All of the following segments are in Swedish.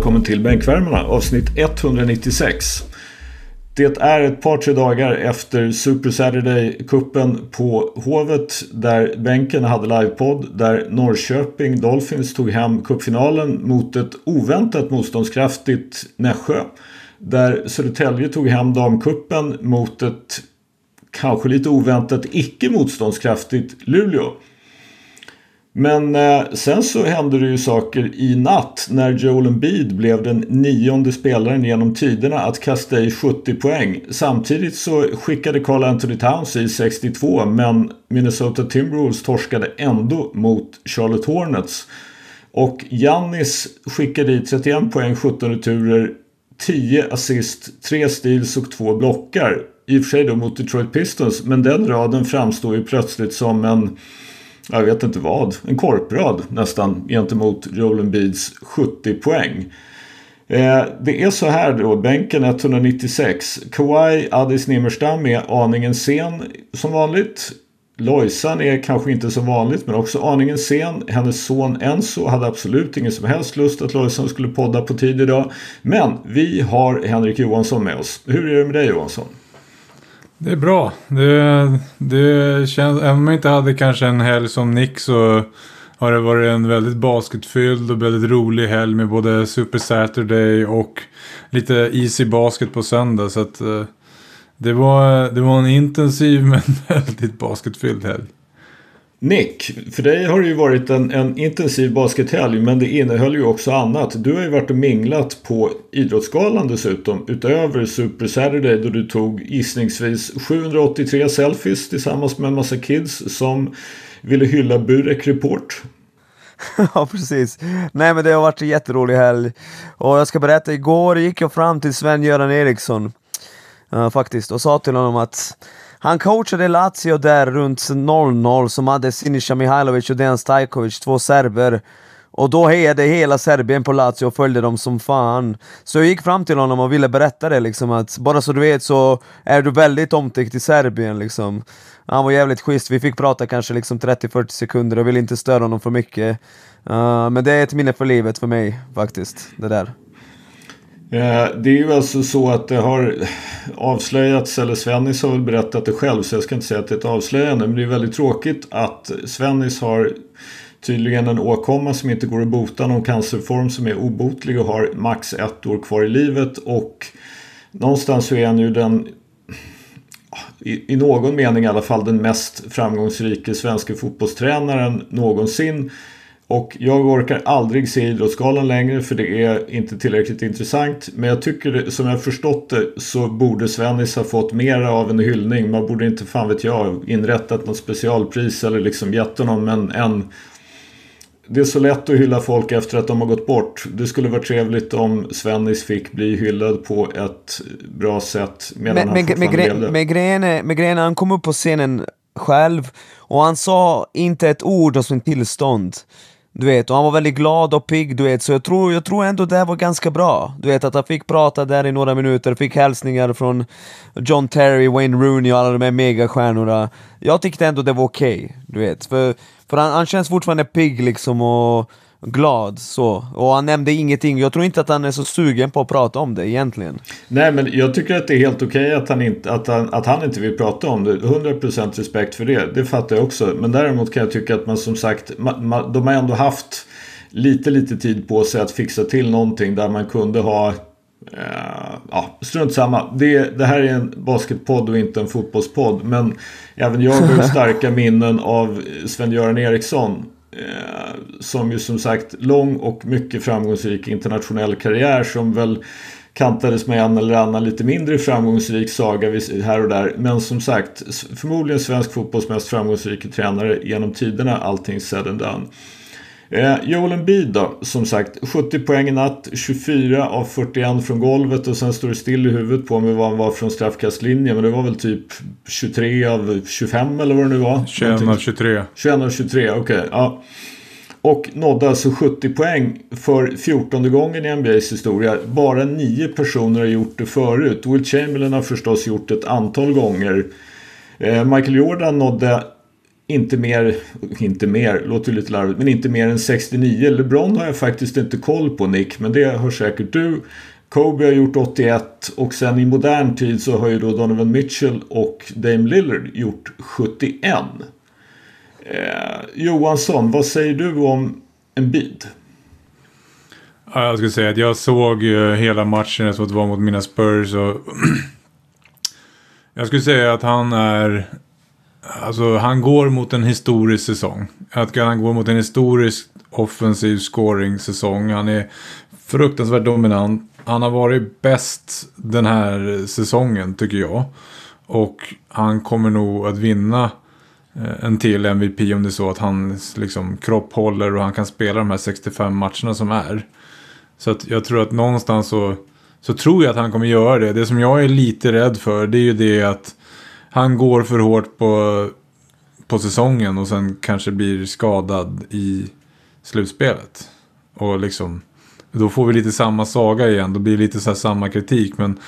Välkommen till Bänkvärmarna avsnitt 196. Det är ett par tre dagar efter Super Saturday-kuppen på Hovet där bänken hade livepodd där Norrköping Dolphins tog hem cupfinalen mot ett oväntat motståndskraftigt Nässjö. Där Södertälje tog hem damkuppen mot ett kanske lite oväntat icke motståndskraftigt Luleå. Men eh, sen så hände det ju saker i natt när Joel Embiid blev den nionde spelaren genom tiderna att kasta i 70 poäng. Samtidigt så skickade Carl Anthony Towns i 62 men Minnesota Timberwolves torskade ändå mot Charlotte Hornets. Och Jannis skickade i 31 poäng, 17 returer, 10 assist, 3 steals och 2 blockar. I och för sig då mot Detroit Pistons men den raden framstår ju plötsligt som en jag vet inte vad, en korprad nästan gentemot Joel Embiids 70 poäng. Eh, det är så här då, bänken 196. Kawhi Addis Nimmerstam är aningen sen som vanligt. Lojsan är kanske inte som vanligt men också aningen sen. Hennes son Enzo hade absolut ingen som helst lust att Lojsan skulle podda på tid idag. Men vi har Henrik Johansson med oss. Hur är det med dig Johansson? Det är bra. Det, det känns, även om jag inte hade kanske en helg som Nick så har det varit en väldigt basketfylld och väldigt rolig helg med både Super Saturday och lite easy basket på söndag. Så att, eh, det, var, det var en intensiv men väldigt basketfylld helg. Nick, för dig har det ju varit en, en intensiv baskethelg men det innehöll ju också annat. Du har ju varit och minglat på Idrottsgalan dessutom utöver Super Saturday då du tog gissningsvis 783 selfies tillsammans med en massa kids som ville hylla Burek Report. ja, precis. Nej, men det har varit en jätterolig helg. Och jag ska berätta, igår gick jag fram till Sven-Göran Eriksson uh, faktiskt och sa till honom att han coachade Lazio där runt 0-0 som hade Sinisa Mihailovic och Dejan Stajkovic, två serber. Och då hejade hela Serbien på Lazio och följde dem som fan. Så jag gick fram till honom och ville berätta det liksom att bara så du vet så är du väldigt omtyckt i Serbien liksom. Han var jävligt schysst, vi fick prata kanske liksom 30-40 sekunder och ville inte störa honom för mycket. Uh, men det är ett minne för livet för mig faktiskt, det där. Eh, det är ju alltså så att det har avslöjats, eller Svennis har väl berättat det själv så jag ska inte säga att det är ett avslöjande. Men det är väldigt tråkigt att Svennis har tydligen en åkomma som inte går att bota, någon cancerform som är obotlig och har max ett år kvar i livet. Och någonstans så är han ju den i, i någon mening i alla fall den mest framgångsrike svenska fotbollstränaren någonsin. Och jag orkar aldrig se Idrottsgalan längre för det är inte tillräckligt intressant. Men jag tycker, som jag förstått det, så borde Svennis ha fått mer av en hyllning. Man borde inte, fan vet jag, inrättat något specialpris eller liksom gett honom en, en det är så lätt att hylla folk efter att de har gått bort. Det skulle vara trevligt om Svennis fick bli hyllad på ett bra sätt medan men, han men, fortfarande med, levde. Med grejen, med grejen, han kom upp på scenen själv och han sa inte ett ord om sin tillstånd. Du vet, och han var väldigt glad och pigg, du vet, så jag tror, jag tror ändå det var ganska bra. Du vet, att han fick prata där i några minuter, fick hälsningar från John Terry, Wayne Rooney och alla de här megastjärnorna. Jag tyckte ändå det var okej, okay, du vet. För, för han, han känns fortfarande pigg liksom och glad så. Och han nämnde ingenting. Jag tror inte att han är så sugen på att prata om det egentligen. Nej, men jag tycker att det är helt okej okay att, han inte, att, han, att han inte vill prata om det. 100% respekt för det. Det fattar jag också. Men däremot kan jag tycka att man som sagt, man, man, de har ändå haft lite, lite tid på sig att fixa till någonting där man kunde ha Uh, ja, strunt samma. Det, det här är en basketpodd och inte en fotbollspodd. Men även jag har starka minnen av Sven-Göran Eriksson. Eh, som ju som sagt lång och mycket framgångsrik internationell karriär som väl kantades med en eller annan lite mindre framgångsrik saga här och där. Men som sagt förmodligen svensk fotbolls mest framgångsrika tränare genom tiderna allting said and done. Eh, Joel Embiid då, som sagt 70 poäng i natt, 24 av 41 från golvet och sen står det still i huvudet på mig vad han var från straffkastlinjen. Men det var väl typ 23 av 25 eller vad det nu var. 21 av 23. 21 av 23, okej. Okay, ja. Och nådde alltså 70 poäng för 14 gången i NBAs historia. Bara nio personer har gjort det förut. Will Chamberlain har förstås gjort det ett antal gånger. Eh, Michael Jordan nådde inte mer, inte mer, låter lite larvigt, men inte mer än 69. LeBron har jag faktiskt inte koll på Nick, men det har säkert du. Kobe har gjort 81 och sen i modern tid så har ju då Donovan Mitchell och Dame Lillard gjort 71. Eh, Johansson, vad säger du om en bid? Jag skulle säga att jag såg hela matchen eftersom det var mot mina Spurs. Och jag skulle säga att han är... Alltså han går mot en historisk säsong. Att han går mot en historisk offensiv scoring-säsong. Han är fruktansvärt dominant. Han har varit bäst den här säsongen tycker jag. Och han kommer nog att vinna eh, en till MVP om det är så att hans liksom, kropp håller och han kan spela de här 65 matcherna som är. Så att jag tror att någonstans så, så tror jag att han kommer göra det. Det som jag är lite rädd för det är ju det att han går för hårt på, på säsongen och sen kanske blir skadad i slutspelet. Och liksom, då får vi lite samma saga igen. Då blir det lite så samma kritik. Men,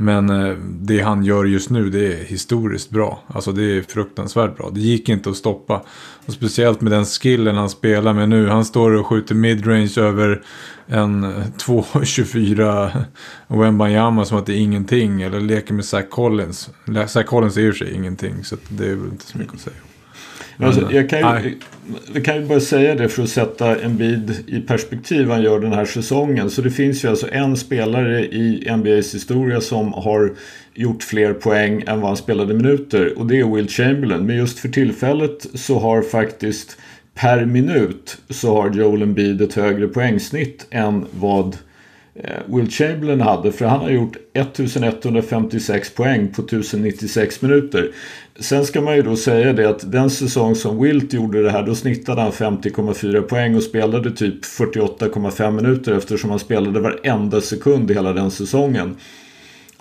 men eh, det han gör just nu det är historiskt bra. Alltså det är fruktansvärt bra. Det gick inte att stoppa. Och speciellt med den skillen han spelar med nu. Han står och skjuter midrange över en 2.24 Wembanyama som att det är ingenting. Eller leker med Zach Collins. Zach Collins är ju sig ingenting. Så det är väl inte så mycket att säga. Alltså, jag, kan ju, jag kan ju bara säga det för att sätta en bid i perspektiv han gör den här säsongen. Så det finns ju alltså en spelare i NBAs historia som har gjort fler poäng än vad han spelade minuter. Och det är Will Chamberlain. Men just för tillfället så har faktiskt per minut så har Joel Embiid ett högre poängsnitt än vad Eh, Will Chamberlain hade. För han har gjort 1156 poäng på 1096 minuter. Sen ska man ju då säga det att den säsong som Wilt gjorde det här då snittade han 50,4 poäng och spelade typ 48,5 minuter eftersom han spelade varenda sekund hela den säsongen.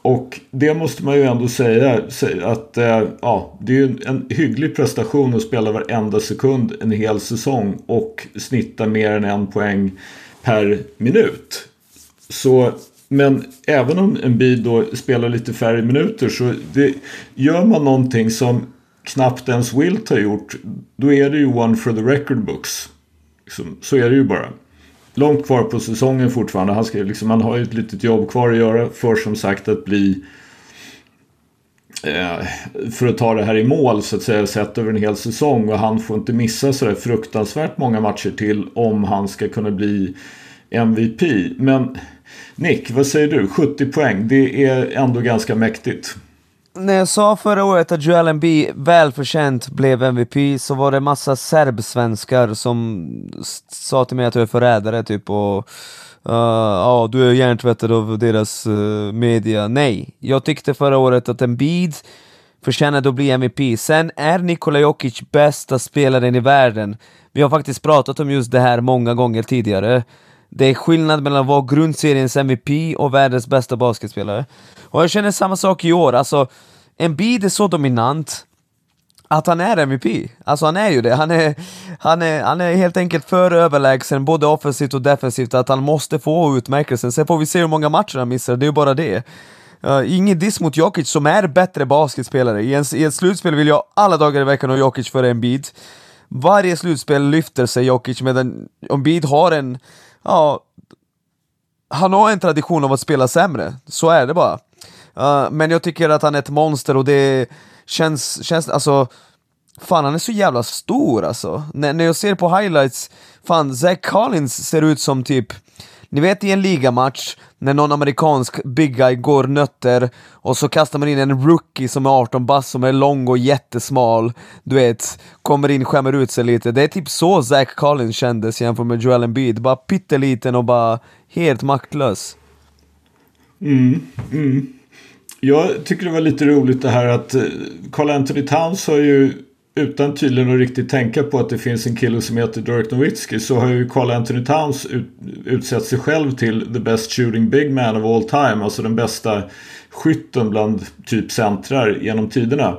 Och det måste man ju ändå säga att eh, ja, det är ju en hygglig prestation att spela varenda sekund en hel säsong och snitta mer än en poäng per minut. Så, men även om en bil då spelar lite färre minuter så det, gör man någonting som knappt ens Wilt har gjort då är det ju one for the record books. Liksom, så är det ju bara långt kvar på säsongen fortfarande. Han, ska, liksom, han har ju ett litet jobb kvar att göra för som sagt att bli eh, för att ta det här i mål så att säga sett över en hel säsong och han får inte missa sådär fruktansvärt många matcher till om han ska kunna bli MVP. Men Nick, vad säger du? 70 poäng, det är ändå ganska mäktigt när jag sa förra året att Joel Embiid välförtjänt blev MVP så var det massa serbsvenskar som sa till mig att jag är förrädare typ och uh, ja, du är hjärntvättad av deras uh, media. Nej, jag tyckte förra året att Embiid förtjänade att bli MVP. Sen är Nikola Jokic bästa spelaren i världen. Vi har faktiskt pratat om just det här många gånger tidigare. Det är skillnad mellan att vara grundseriens MVP och världens bästa basketspelare. Och jag känner samma sak i år, alltså Embiid är så dominant att han är MVP. Alltså han är ju det. Han är, han är, han är helt enkelt för överlägsen både offensivt och defensivt att han måste få utmärkelsen. Sen får vi se hur många matcher han missar, det är ju bara det. Uh, ingen diss mot Jokic som är bättre basketspelare. I, en, I ett slutspel vill jag alla dagar i veckan ha Jokic före Embiid. Varje slutspel lyfter sig Jokic medan Embiid har en, ja, han har en tradition av att spela sämre. Så är det bara. Uh, men jag tycker att han är ett monster och det känns, känns alltså Fan han är så jävla stor alltså. N när jag ser på highlights, fan Zach Collins ser ut som typ ni vet i en ligamatch när någon amerikansk big guy går nötter och så kastar man in en rookie som är 18 bass som är lång och jättesmal. Du vet, kommer in, skämmer ut sig lite. Det är typ så Zach Collins kändes jämfört med Joel Embiid. Bara pytteliten och bara helt maktlös. Mm, mm. Jag tycker det var lite roligt det här att eh, Carl Anthony Towns har ju utan tydligen att riktigt tänka på att det finns en kille som heter Dirk Nowitzki så har ju Carl Anthony Towns ut, utsett sig själv till the best shooting big man of all time. Alltså den bästa skytten bland typ centrar genom tiderna.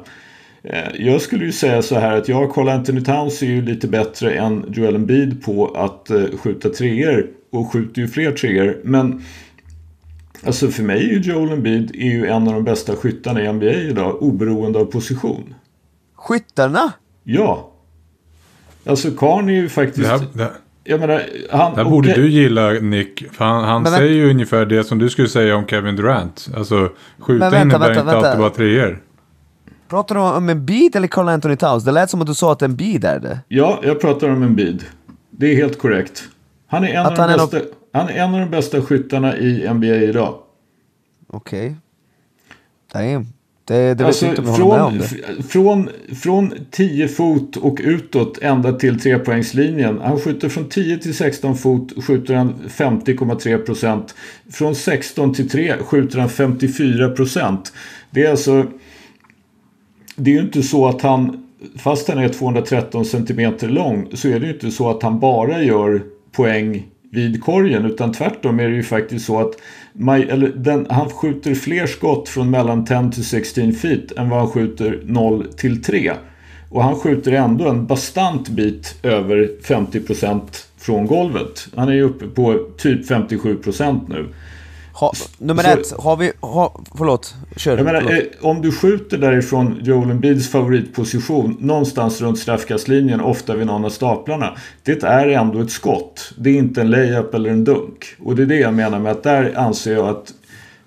Eh, jag skulle ju säga så här att jag, Carl Anthony Towns är ju lite bättre än Joel Embiid på att eh, skjuta treor och skjuter ju fler treor. Men Alltså för mig är ju Joel Embiid är ju en av de bästa skyttarna i NBA idag oberoende av position. Skyttarna? Ja. Alltså Karn är ju faktiskt... Det här, det, jag menar, han, det här borde du gilla Nick. För han, han Men säger ju ungefär det som du skulle säga om Kevin Durant. Alltså skjuta Men vänta, innebär vänta, inte vänta. alltid bara treor. Pratar du om en bid eller Carl Anthony Towns? Det lät som att du sa att en bid är det. Ja, jag pratar om en bid. Det är helt korrekt. Han är en, Att av de, bästa, han är en av de bästa skyttarna i NBA idag. Okej. Damn. Det, det Alltså, vet inte om jag med om från, det. från, från 10 fot och utåt ända till trepoängslinjen. Han skjuter från 10 till 16 fot skjuter han 50,3 procent. Från 16 till 3 skjuter han 54 procent. Det är alltså... Det är ju inte så att han, fast han är 213 centimeter lång, så är det ju inte så att han bara gör poäng vid korgen. Utan tvärtom är det ju faktiskt så att Maj, eller den, han skjuter fler skott från mellan 10 till 16 feet än vad han skjuter 0 till 3. Och han skjuter ändå en bastant bit över 50% från golvet. Han är ju uppe på typ 57% nu. Ha, nummer så- ett, har vi... Ha, förlåt, kör. Jag menar, förlåt. eh, om du skjuter därifrån Joel Embiids favoritposition någonstans runt straffkastlinjen, ofta vid någon av staplarna. Det är ändå ett skott. Det är inte en layup eller en dunk. Och det är det jag menar med att där anser jag att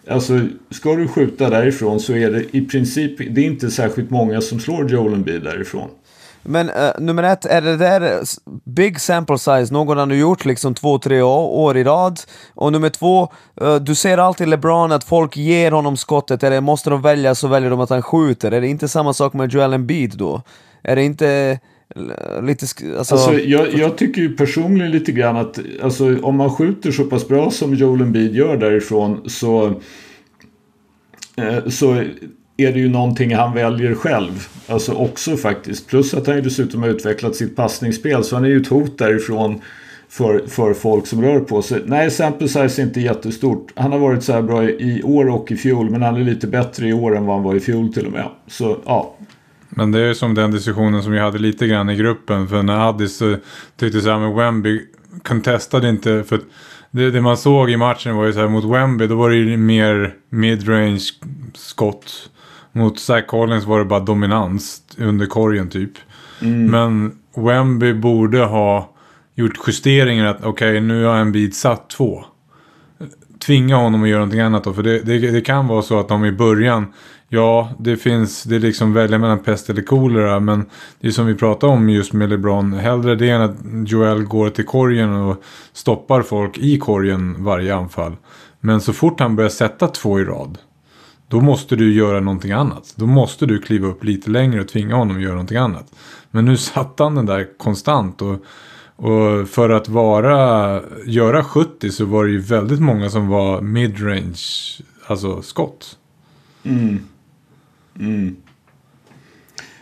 Alltså, ska du skjuta därifrån så är det i princip, det är inte särskilt många som slår Joel Embiid därifrån. Men uh, nummer ett, är det där big sample size, någon har gjort liksom två, tre år, år i rad? Och nummer två, uh, du ser alltid LeBron att folk ger honom skottet, eller måste de välja så väljer de att han skjuter. Är det inte samma sak med Joel Embiid då? Är det inte eh, lite... sk- Alltså, Alltså, jag, jag tycker ju personligen lite grann att alltså, om man skjuter så pass bra som Joel Embiid gör därifrån så, eh, så är det ju någonting han väljer själv. Alltså också faktiskt. Plus att han ju dessutom har utvecklat sitt passningsspel så han är ju ett hot därifrån för, för folk som rör på sig. Nej, sample size är inte jättestort. Han har varit så här bra i, i år och i fjol men han är lite bättre i år än vad han var i fjol till och med. Så ja. Men det är ju som den diskussionen som vi hade lite grann i gruppen. För när Addis eh, tyckte så här med Wemby contestade inte. För att det, det man såg i matchen var ju så här mot Wemby då var det ju mer midrange skott. Mot Zach Collins var det bara dominans under korgen typ. Men Wemby borde ha gjort justeringar att okej nu har en bit satt två. Tvinga honom att göra någonting annat då. För det, det, det kan vara så att de i början Ja, det finns, det är liksom välja mellan pest eller kolera. Men det är som vi pratade om just med LeBron. Hellre det än att Joel går till korgen och stoppar folk i korgen varje anfall. Men så fort han börjar sätta två i rad. Då måste du göra någonting annat. Då måste du kliva upp lite längre och tvinga honom att göra någonting annat. Men nu satte han den där konstant. Och, och för att vara, göra 70 så var det ju väldigt många som var midrange, alltså skott.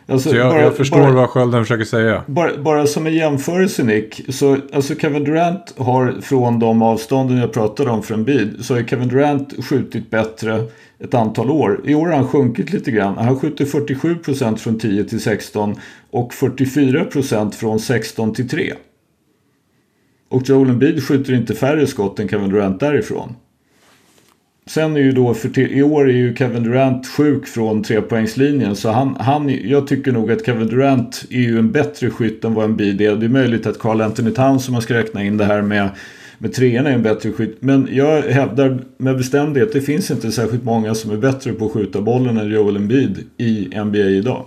Alltså, Så jag, bara- jag förstår bara- vad Skölden försöker säga. Bara, bara som en jämförelse Nick. Så, alltså Kevin Durant har från de avstånden jag pratade om för en bid. Så har Kevin Durant skjutit bättre ett antal år. I år har han sjunkit lite grann. Han skjuter 47% från 10 till 16. Och 44% från 16 till 3. Och Joel Embiid skjuter inte färre skott än Kevin Durant därifrån. Sen är ju då, för till, i år är ju Kevin Durant sjuk från trepoängslinjen. Så han, han, jag tycker nog att Kevin Durant är ju en bättre skytt än vad Embiid är. Det är möjligt att Carl Anthony Towns, som man ska räkna in det här med, med treorna, är en bättre skytt. Men jag hävdar med bestämdhet, det finns inte särskilt många som är bättre på att skjuta bollen än Joel Embiid i NBA idag.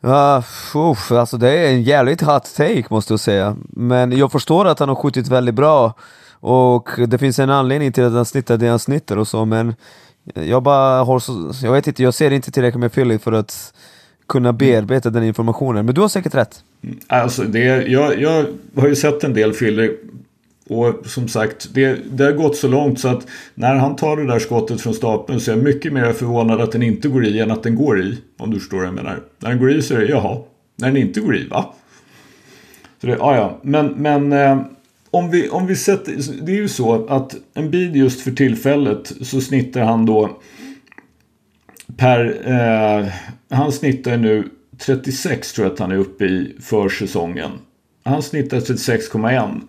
Ja, uff, alltså det är en jävligt hot take måste jag säga. Men jag förstår att han har skjutit väldigt bra. Och det finns en anledning till att han snittar det han snittar och så, men jag bara har så, jag vet inte, jag ser inte tillräckligt med Philly för att kunna bearbeta den informationen. Men du har säkert rätt. Alltså det, jag, jag har ju sett en del Filler och som sagt det, det har gått så långt så att när han tar det där skottet från stapeln så är jag mycket mer förvånad att den inte går i än att den går i. Om du förstår vad jag menar. När den går i så är det jaha. När den inte går i va? Så det, ja, ja. Men, men eh, om, vi, om vi sätter, det är ju så att en bid just för tillfället så snittar han då per, eh, han snittar nu 36 tror jag att han är uppe i för säsongen. Han snittar 36,1.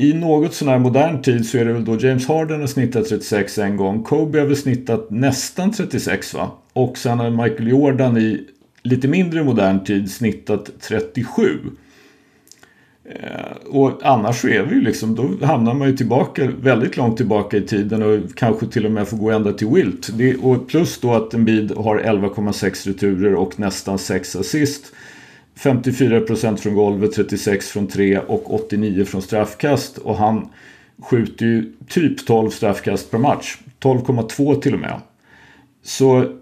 I något sån här modern tid så är det väl då James Harden har snittat 36 en gång. Kobe har väl snittat nästan 36 va? Och sen har Michael Jordan i lite mindre modern tid snittat 37. Eh, och annars så är vi ju liksom, då hamnar man ju tillbaka väldigt långt tillbaka i tiden och kanske till och med får gå ända till Wilt. Det, och plus då att en bid har 11,6 returer och nästan 6 assist. 54% från golvet, 36 från 3 och 89 från straffkast. Och han skjuter ju typ 12 straffkast per match. 12,2 till och med. Så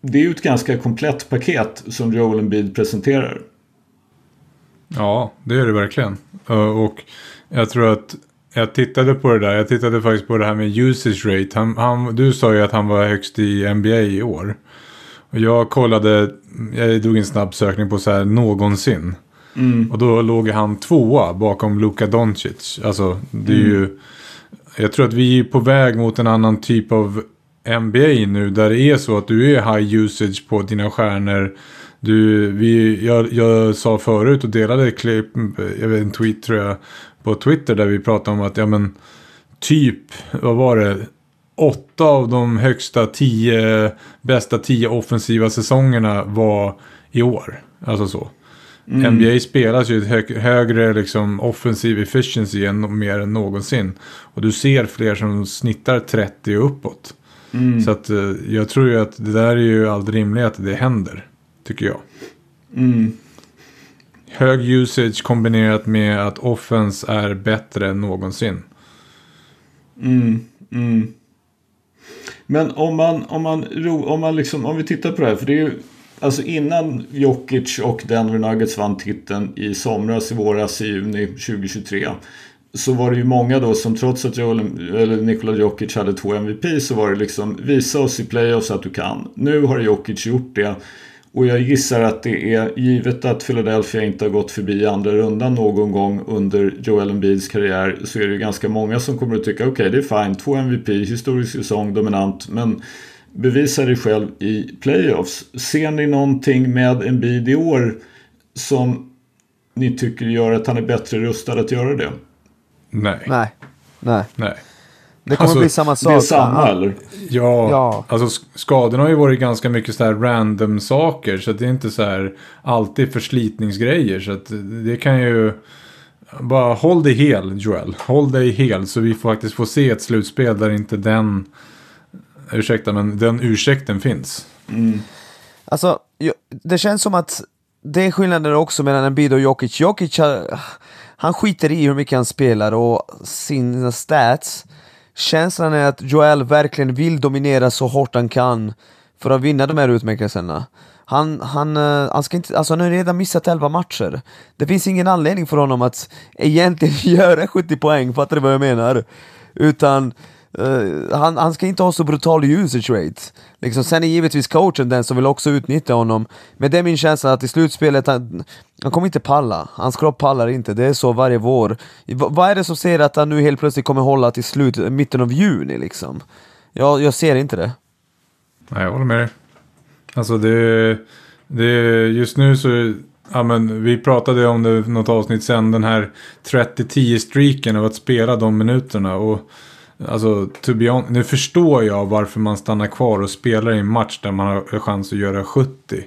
det är ju ett ganska komplett paket som Joel Embiid presenterar. Ja, det är det verkligen. Eh, och jag tror att jag tittade på det där. Jag tittade faktiskt på det här med usage rate. Han, han, du sa ju att han var högst i NBA i år. Och jag kollade, jag drog en snabb sökning på så här någonsin. Mm. Och då låg han tvåa bakom Luka Doncic. Alltså det är mm. ju, jag tror att vi är på väg mot en annan typ av NBA nu. Där det är så att du är high usage på dina stjärnor. Du, vi, jag, jag sa förut och delade klipp, jag vet, en tweet tror jag, på Twitter där vi pratade om att, ja men, typ, vad var det? Åtta av de högsta tio, bästa tio offensiva säsongerna var i år. Alltså så. Mm. NBA spelas ju ett hö högre liksom, offensiv efficiency än mer än någonsin. Och du ser fler som snittar 30 och uppåt. Mm. Så att, eh, jag tror ju att det där är ju aldrig rimligt att det händer. Tycker jag. Mm. Hög usage kombinerat med att offense är bättre än någonsin. Mm, mm. Men om man, om man, om man liksom, om vi tittar på det här. För det är ju, alltså innan Jokic och Denver Nuggets vann titeln i somras, i våras, i juni 2023. Så var det ju många då som trots att Joel, eller Nikola Jokic hade två MVP så var det liksom visa oss i playoffs att du kan. Nu har Jokic gjort det. Och jag gissar att det är givet att Philadelphia inte har gått förbi andra rundan någon gång under Joel Embiids karriär så är det ju ganska många som kommer att tycka okej okay, det är fine, två MVP, historisk säsong, dominant men bevisa dig själv i playoffs. Ser ni någonting med Embiid i år som ni tycker gör att han är bättre rustad att göra det? Nej. Nej. Nej. Nej. Det kommer alltså, bli samma sak. Det är samma eller? Ja, ja, alltså skadorna har ju varit ganska mycket så här random saker. Så det är inte så här alltid förslitningsgrejer. Så att det kan ju... Bara håll dig hel Joel. Håll dig hel så vi faktiskt får se ett slutspel där inte den... Ursäkta men den ursäkten finns. Mm. Alltså det känns som att det är skillnaden också mellan Embiid och Jokic. Jokic han skiter i hur mycket han spelar och sina stats. Känslan är att Joel verkligen vill dominera så hårt han kan för att vinna de här utmärkelserna. Han, han, eh, han, ska inte, alltså han har redan missat 11 matcher. Det finns ingen anledning för honom att egentligen göra 70 poäng, fattar du vad jag menar? Utan Uh, han, han, ska inte ha så brutal usage rate. Liksom, sen är givetvis coachen den som vill också utnyttja honom. Men det är min känsla att i slutspelet, han, han kommer inte palla. Hans kropp pallar inte, det är så varje vår. V vad är det som säger att han nu helt plötsligt kommer hålla till slut, mitten av juni liksom? Jag, jag ser inte det. Nej, jag håller med dig. Alltså det, det just nu så Ja, men vi pratade om det något avsnitt sen, den här 30-10-streaken av att spela de minuterna. Och Alltså, to be on, nu förstår jag varför man stannar kvar och spelar i en match där man har chans att göra 70.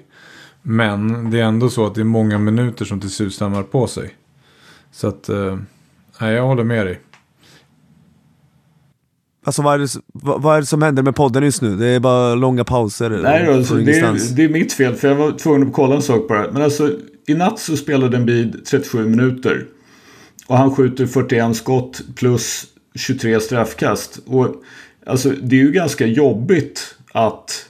Men det är ändå så att det är många minuter som till slut stannar på sig. Så att, eh, jag håller med dig. Alltså vad är, det, vad är det som händer med podden just nu? Det är bara långa pauser? Nej, alltså, det, är, det är mitt fel för jag var tvungen att kolla en sak på det här. Men alltså, i natt så spelade en bid 37 minuter. Och han skjuter 41 skott plus 23 straffkast. Och alltså det är ju ganska jobbigt att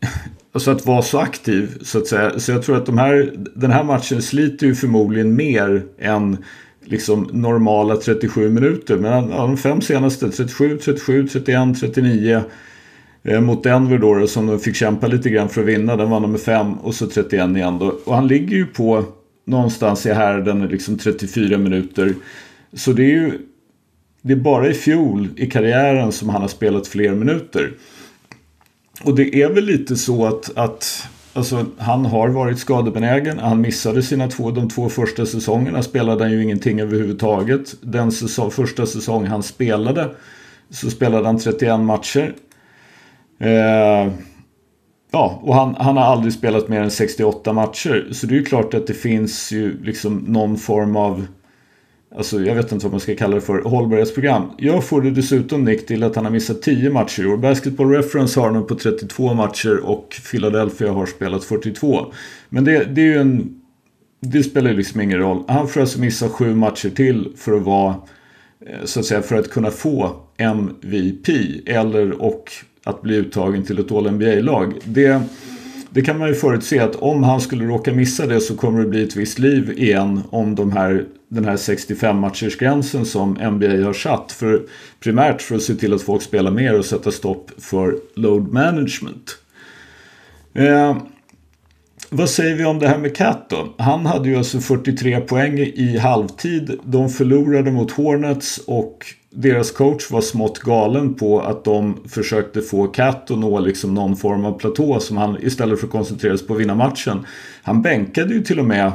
Alltså att vara så aktiv så att säga. Så jag tror att de här, den här matchen sliter ju förmodligen mer än liksom normala 37 minuter. Men ja, de fem senaste 37, 37, 31, 39 eh, mot Denver då, som de fick kämpa lite grann för att vinna. Den vann de med 5 och så 31 igen då. Och han ligger ju på någonstans i härden liksom 34 minuter. Så det är ju det är bara i fjol i karriären som han har spelat fler minuter. Och det är väl lite så att, att alltså, han har varit skadebenägen. Han missade sina två, de två första säsongerna spelade han ju ingenting överhuvudtaget. Den säsong, första säsong han spelade så spelade han 31 matcher. Eh, Ja, och han, han har aldrig spelat mer än 68 matcher. Så det är ju klart att det finns ju liksom någon form av Alltså jag vet inte vad man ska kalla det för, hållbarhetsprogram. Jag får det dessutom Nick till att han har missat 10 matcher i år. Basketball Reference har honom på 32 matcher och Philadelphia har spelat 42. Men det, det är ju en... Det spelar ju liksom ingen roll. Han får alltså missa 7 matcher till för att vara... Eh, så att säga för att kunna få MVP. Eller och att bli uttagen till ett All-NBA-lag. Det det kan man ju förutse att om han skulle råka missa det så kommer det bli ett visst liv igen om de här, den här 65 matchersgränsen som NBA har satt. För, primärt för att se till att folk spelar mer och sätta stopp för load management. Eh, vad säger vi om det här med Cat då? Han hade ju alltså 43 poäng i halvtid. De förlorade mot Hornets och deras coach var smått galen på att de försökte få Cat att nå liksom någon form av platå som han istället för att koncentrera sig på att vinna matchen. Han bänkade ju till och med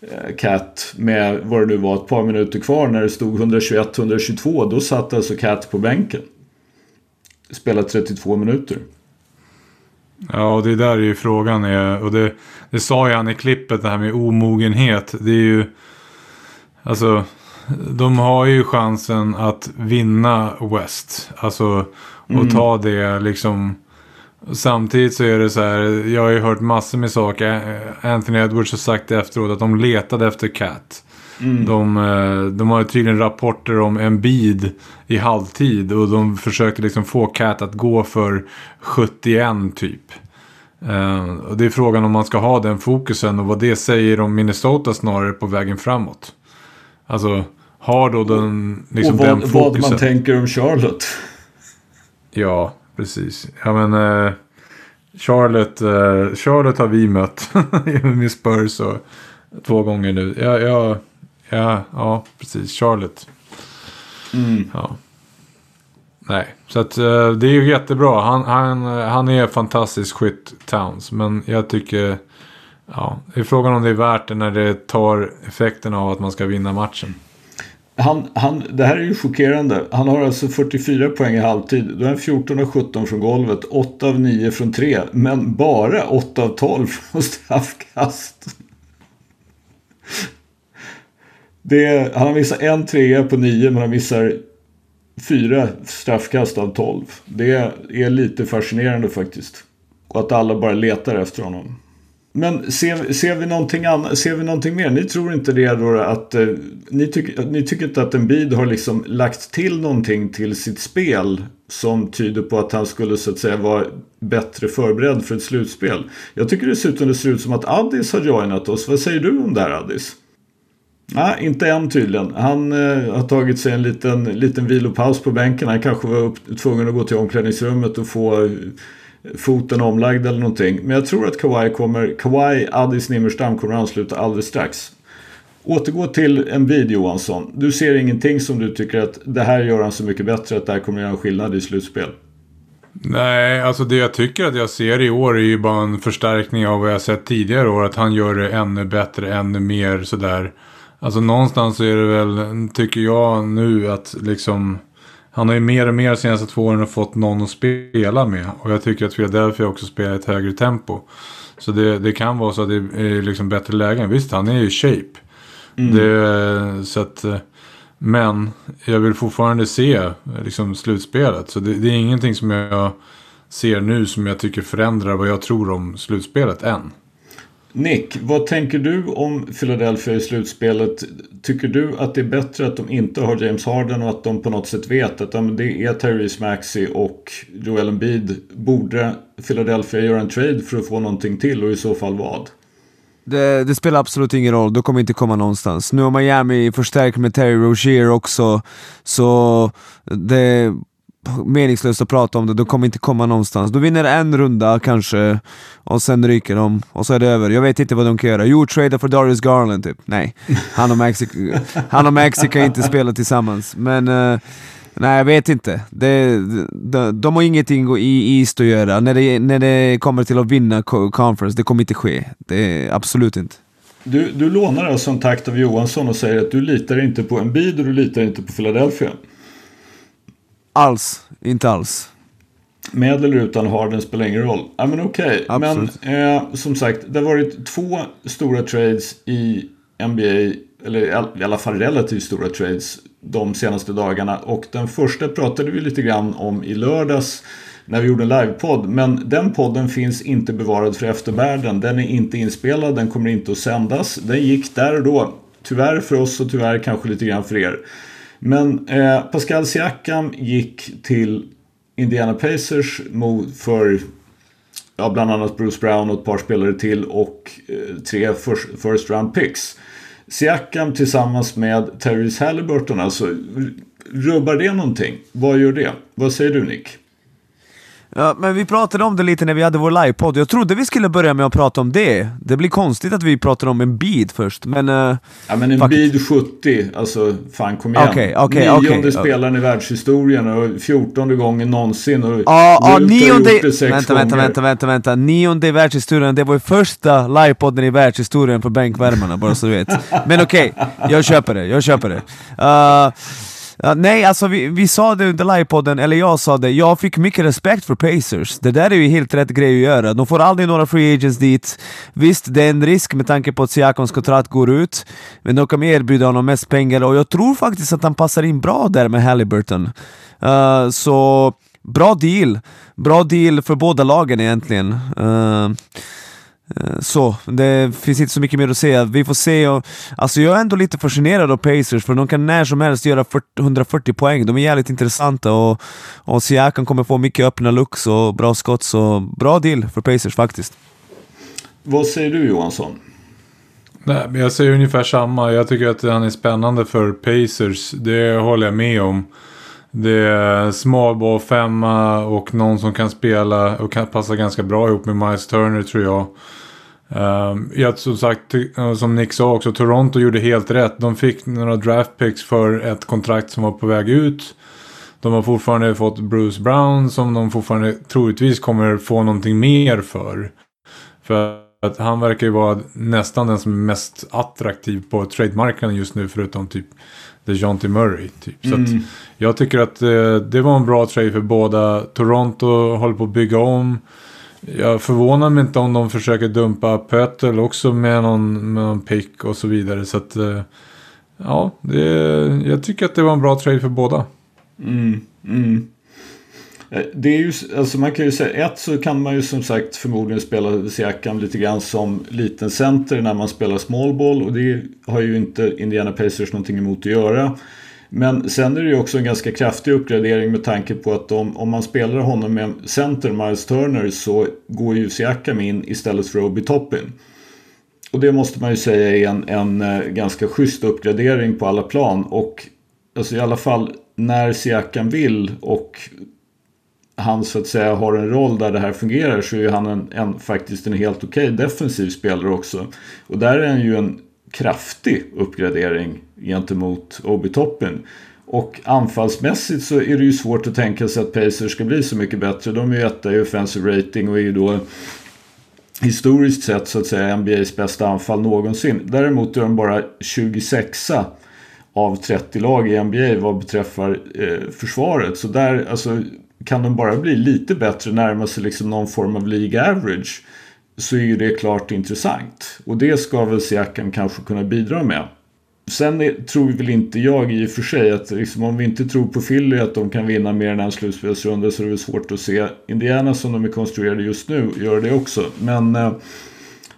eh, Cat med vad det nu var ett par minuter kvar när det stod 121-122. Då satt alltså Cat på bänken. Spelade 32 minuter. Ja, och det där är ju frågan. Är, och det, det sa ju han i klippet, det här med omogenhet. Det är ju... Alltså, de har ju chansen att vinna West. Alltså, och mm. ta det liksom... Samtidigt så är det så här, jag har ju hört massor med saker. Anthony Edwards har sagt efteråt att de letade efter Cat. Mm. De, eh, de har tydligen rapporter om en bid i halvtid och de försöker liksom få Cat att gå för 71 typ. Uh, och det är frågan om man ska ha den fokusen och vad det säger om Minnesota snarare på vägen framåt. Alltså, har då den, liksom och vad, den fokusen. vad man tänker om Charlotte. Ja, precis. Ja men uh, Charlotte, uh, Charlotte har vi mött med Spurs och, två gånger nu. Ja, ja, ja, ja precis. Charlotte. Mm. Ja. Nej, så att uh, det är ju jättebra. Han, han, han är fantastisk skytt, Towns. Men jag tycker... Ja, det är frågan om det är värt det när det tar effekten av att man ska vinna matchen. Han, han, det här är ju chockerande. Han har alltså 44 poäng i halvtid. Då är han 14 av 17 från golvet, 8 av 9 från 3. Men bara 8 av 12 från straffkast. Det han har missat en trea på nio men han missar fyra straffkast av 12. Det är lite fascinerande faktiskt. Och att alla bara letar efter honom. Men ser, ser, vi någonting annat, ser vi någonting mer? Ni tror inte det då att eh, ni, tyck, ni tycker inte att en bid har liksom lagt till någonting till sitt spel som tyder på att han skulle så att säga vara bättre förberedd för ett slutspel. Jag tycker dessutom det ser ut som att Addis har joinat oss. Vad säger du om det här Addis? Nej, inte än tydligen. Han eh, har tagit sig en liten, liten vilopaus på bänken. Han kanske var upp, tvungen att gå till omklädningsrummet och få eh, foten omlagd eller någonting. Men jag tror att Kawhi kommer, Kawhi Addis Nimmerstam kommer att ansluta alldeles strax. Återgå till en vid Johansson. Du ser ingenting som du tycker att det här gör han så mycket bättre att det här kommer att göra en skillnad i slutspel? Nej, alltså det jag tycker att jag ser i år är ju bara en förstärkning av vad jag sett tidigare år. Att han gör det ännu bättre, ännu mer sådär. Alltså någonstans så är det väl, tycker jag nu att liksom han har ju mer och mer de senaste två åren fått någon att spela med. Och jag tycker att Philadelphia också spelar ett högre tempo. Så det, det kan vara så att det är liksom bättre lägen. Visst, han är ju i shape. Mm. Det, så att, men jag vill fortfarande se liksom, slutspelet. Så det, det är ingenting som jag ser nu som jag tycker förändrar vad jag tror om slutspelet än. Nick, vad tänker du om Philadelphia i slutspelet? Tycker du att det är bättre att de inte har James Harden och att de på något sätt vet att det är Therese Maxi och Joel Embiid? Borde Philadelphia göra en trade för att få någonting till och i så fall vad? Det, det, spelar absolut ingen roll, de kommer inte komma någonstans. Nu har Miami förstärkt med Terry Rozier också, så det meningslöst att prata om det, de kommer inte komma någonstans. De vinner en runda kanske, och sen ryker de, och så är det över. Jag vet inte vad de kan göra. Jo, trada för Darius Garland typ. Nej, han och Maxi, han och Maxi kan inte spela tillsammans. Men uh, nej, jag vet inte. Det, de, de har ingenting i East att göra. När det, när det kommer till att vinna conference, det kommer inte ske. Det, absolut inte. Du, du lånar alltså en takt av Johansson och säger att du litar inte på en bid och du litar inte på Philadelphia. Alls, inte alls. Med eller utan Harden spelar ingen roll. Ja men okej. Okay. Men eh, som sagt, det har varit två stora trades i NBA. Eller i alla fall relativt stora trades de senaste dagarna. Och den första pratade vi lite grann om i lördags när vi gjorde en livepodd. Men den podden finns inte bevarad för eftervärlden. Den är inte inspelad, den kommer inte att sändas. Den gick där och då. Tyvärr för oss och tyvärr kanske lite grann för er. Men eh, Pascal Siakam gick till Indiana Pacers för ja, bland annat Bruce Brown och ett par spelare till och eh, tre first, first round picks. Siakam tillsammans med Terrence Halliburton, alltså rubbar det någonting? Vad gör det? Vad säger du Nick? Ja, men vi pratade om det lite när vi hade vår livepodd. Jag trodde vi skulle börja med att prata om det. Det blir konstigt att vi pratar om en bid först, men... Uh, ja, men en bid 70, alltså fan kom igen. Okay, okay, nionde okay, spelaren i världshistorien och fjortonde gången någonsin. Och ja, ja, nionde... Vänta, vänta, vänta, vänta, vänta. Nionde i världshistorien, det var ju första livepodden i världshistorien för bänkvärmarna, bara så du vet. Men okej, jag köper det, jag köper det. Uh, Ja, nej, alltså vi, vi sa det under livepodden, eller jag sa det, jag fick mycket respekt för Pacers. Det där är ju helt rätt grej att göra. De får aldrig några free agents dit. Visst, det är en risk med tanke på att Siakons kontrakt går ut, men de kommer erbjuda honom mest pengar och jag tror faktiskt att han passar in bra där med Halliburton. Uh, så bra deal. Bra deal för båda lagen egentligen. Uh, så, det finns inte så mycket mer att säga. Vi får se. Och, alltså jag är ändå lite fascinerad av Pacers, för de kan när som helst göra 40, 140 poäng. De är jävligt intressanta och, och Siakam kommer få mycket öppna looks och bra skott, så bra deal för Pacers faktiskt. Vad säger du Johansson? Nej, men jag säger ungefär samma. Jag tycker att han är spännande för Pacers. Det håller jag med om. Det är smalball femma och någon som kan spela och kan passa ganska bra ihop med Miles Turner tror jag. Ehm, um, ja, som sagt, som Nick sa också, Toronto gjorde helt rätt. De fick några draft picks för ett kontrakt som var på väg ut. De har fortfarande fått Bruce Brown som de fortfarande troligtvis kommer få någonting mer för. För att han verkar ju vara nästan den som är mest attraktiv på trademarknaden just nu förutom typ DeJounte Murray. Typ. Så mm. jag tycker att eh, det var en bra trade för båda. Toronto håller på att bygga om. Jag förvånar mig inte om de försöker dumpa Pötel också med någon, med någon pick och så vidare. Så att, eh, ja, det, jag tycker att det var en bra trade för båda. Mm, mm. Eh, det är ju, alltså man kan ju säga, ett så kan man ju som sagt förmodligen spela Siakam lite grann som liten center när man spelar small ball och det har ju inte Indiana Pacers någonting emot att göra. Men sen är det ju också en ganska kraftig uppgradering med tanke på att om, om man spelar honom med center Miles Turner så går ju Siakam in istället för Obi Toppin. Och det måste man ju säga är en, en eh, ganska schysst uppgradering på alla plan. Och alltså i alla fall när Siakam vill och han så att säga har en roll där det här fungerar så är han en, en faktiskt en helt okej okay defensiv spelare också. Och där är han ju en kraftig uppgradering gentemot Obi-toppen. Och anfallsmässigt så är det ju svårt att tänka sig att Pacers ska bli så mycket bättre. De är ju etta i offensive rating och är ju då historiskt sett så att säga NBAs bästa anfall någonsin. Däremot är de bara 26 av 30 lag i NBA vad beträffar eh, försvaret. Så där, alltså kan de bara bli lite bättre, närma sig liksom någon form av League average så är ju det klart intressant. Och det ska väl Siakam kanske kunna bidra med. Sen är, tror väl inte jag i och för sig att liksom, om vi inte tror på Philly att de kan vinna mer än en slutspelsrunda så är det väl svårt att se Indiana som de är konstruerade just nu göra det också. Men eh,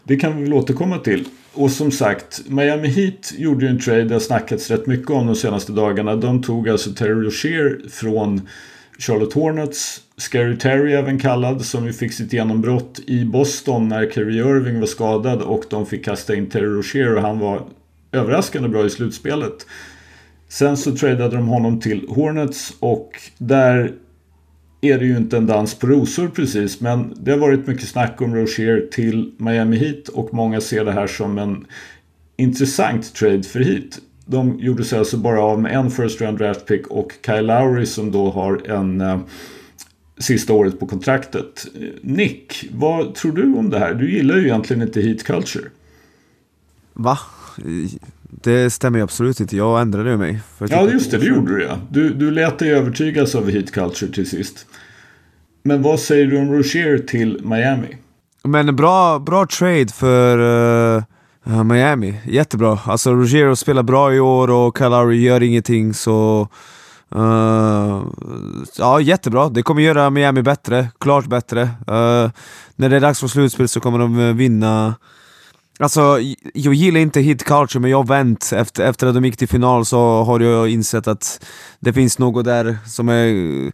det kan vi väl återkomma till. Och som sagt, Miami Heat gjorde ju en trade det har snackats rätt mycket om de senaste dagarna. De tog alltså Terry Rozier från Charlotte Hornets, Scary Terry även kallad, som ju fick sitt genombrott i Boston när Kyrie Irving var skadad och de fick kasta in Terry Rozier och han var överraskande bra i slutspelet. Sen så tradade de honom till Hornets och där är det ju inte en dans på rosor precis men det har varit mycket snack om Rozier till Miami Heat och många ser det här som en intressant trade för Heat. De gjorde sig alltså bara av med en first round draft pick och Kyle Lowry som då har en eh, sista året på kontraktet. Nick, vad tror du om det här? Du gillar ju egentligen inte heat culture. Va? Det stämmer ju absolut inte. Jag ändrade mig. ja, just det. Det gjorde du ja. Du, du lät dig övertygas av heat culture till sist. Men vad säger du om Rozier till Miami? Men bra, bra trade för uh, Eh, Miami. Jättebra. Alltså Ruggiero spelar bra i år och Calari gör ingenting så... Uh, ja, jättebra. Det kommer göra Miami bättre. Klart bättre. Uh, när det är dags för slutspel så kommer de vinna Alltså, jag gillar inte hit culture, men jag har vänt. Efter, efter att de gick till final så har jag insett att det finns något där som är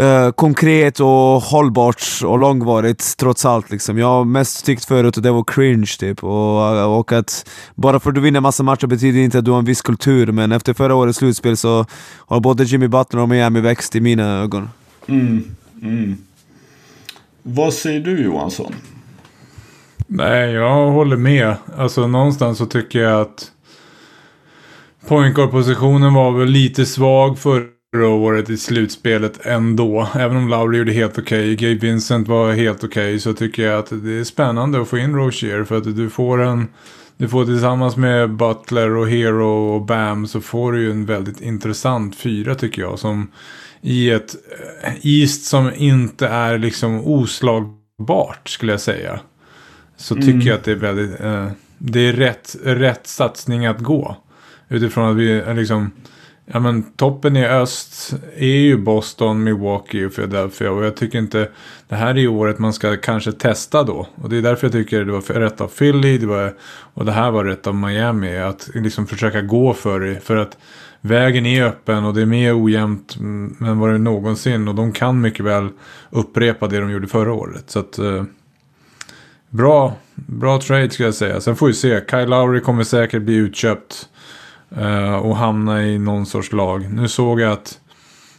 uh, konkret och hållbart och långvarigt trots allt. Liksom. Jag har mest tyckt förut att det var cringe typ. Och, och att bara för att du vinner massa matcher betyder inte att du har en viss kultur, men efter förra årets slutspel så har både Jimmy Butler och Miami växt i mina ögon. Mm, mm. Vad säger du Johansson? Nej, jag håller med. Alltså någonstans så tycker jag att point positionen var väl lite svag förra året i slutspelet ändå. Även om Lauri gjorde helt okej, okay, Gabe Vincent var helt okej, okay, så tycker jag att det är spännande att få in Rozier. För att du får en... Du får tillsammans med Butler och Hero och Bam så får du ju en väldigt intressant fyra tycker jag. Som i ett eh, East som inte är liksom oslagbart skulle jag säga så tycker mm. jag att det är väldigt, eh, det är rätt, rätt satsning att gå. Utifrån att vi är liksom, ja men toppen i öst är ju Boston, Milwaukee och Philadelphia. Och jag tycker inte, det här är ju året man ska kanske testa då. Och det är därför jag tycker det var rätt av Philly, det var, och det här var rätt av Miami. Att liksom försöka gå för det. För att vägen är öppen och det är mer ojämnt mm, än vad det någonsin. Och de kan mycket väl upprepa det de gjorde förra året. Så att... Eh, Bra, bra trade skulle jag säga. Sen får vi se. Kyle Lowry kommer säkert bli utköpt. Uh, och hamna i någon sorts lag. Nu såg jag att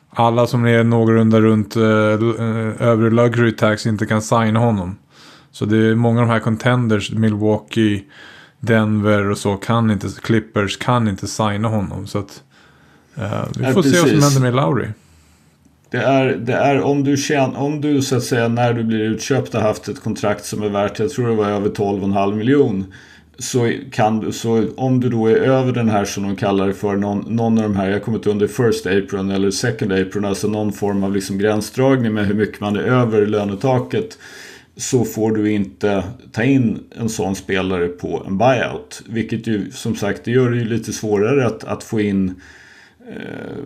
alla som är någorlunda runt uh, övre luxury tax inte kan signa honom. Så det är många av de här contenders, Milwaukee, Denver och så, kan inte, Clippers kan inte signa honom. Så att uh, vi får ja, se vad som händer med Lowry. Det är, det är om du tjän, om du så att säga när du blir utköpt har haft ett kontrakt som är värt, jag tror det var över 12,5 miljon. Så, kan, så om du då är över den här som de kallar det för, någon, någon av de här, jag kommer inte under first apron eller second apron, alltså någon form av liksom gränsdragning med hur mycket man är över lönetaket. Så får du inte ta in en sån spelare på en buyout. Vilket ju som sagt, det gör det ju lite svårare att, att få in eh,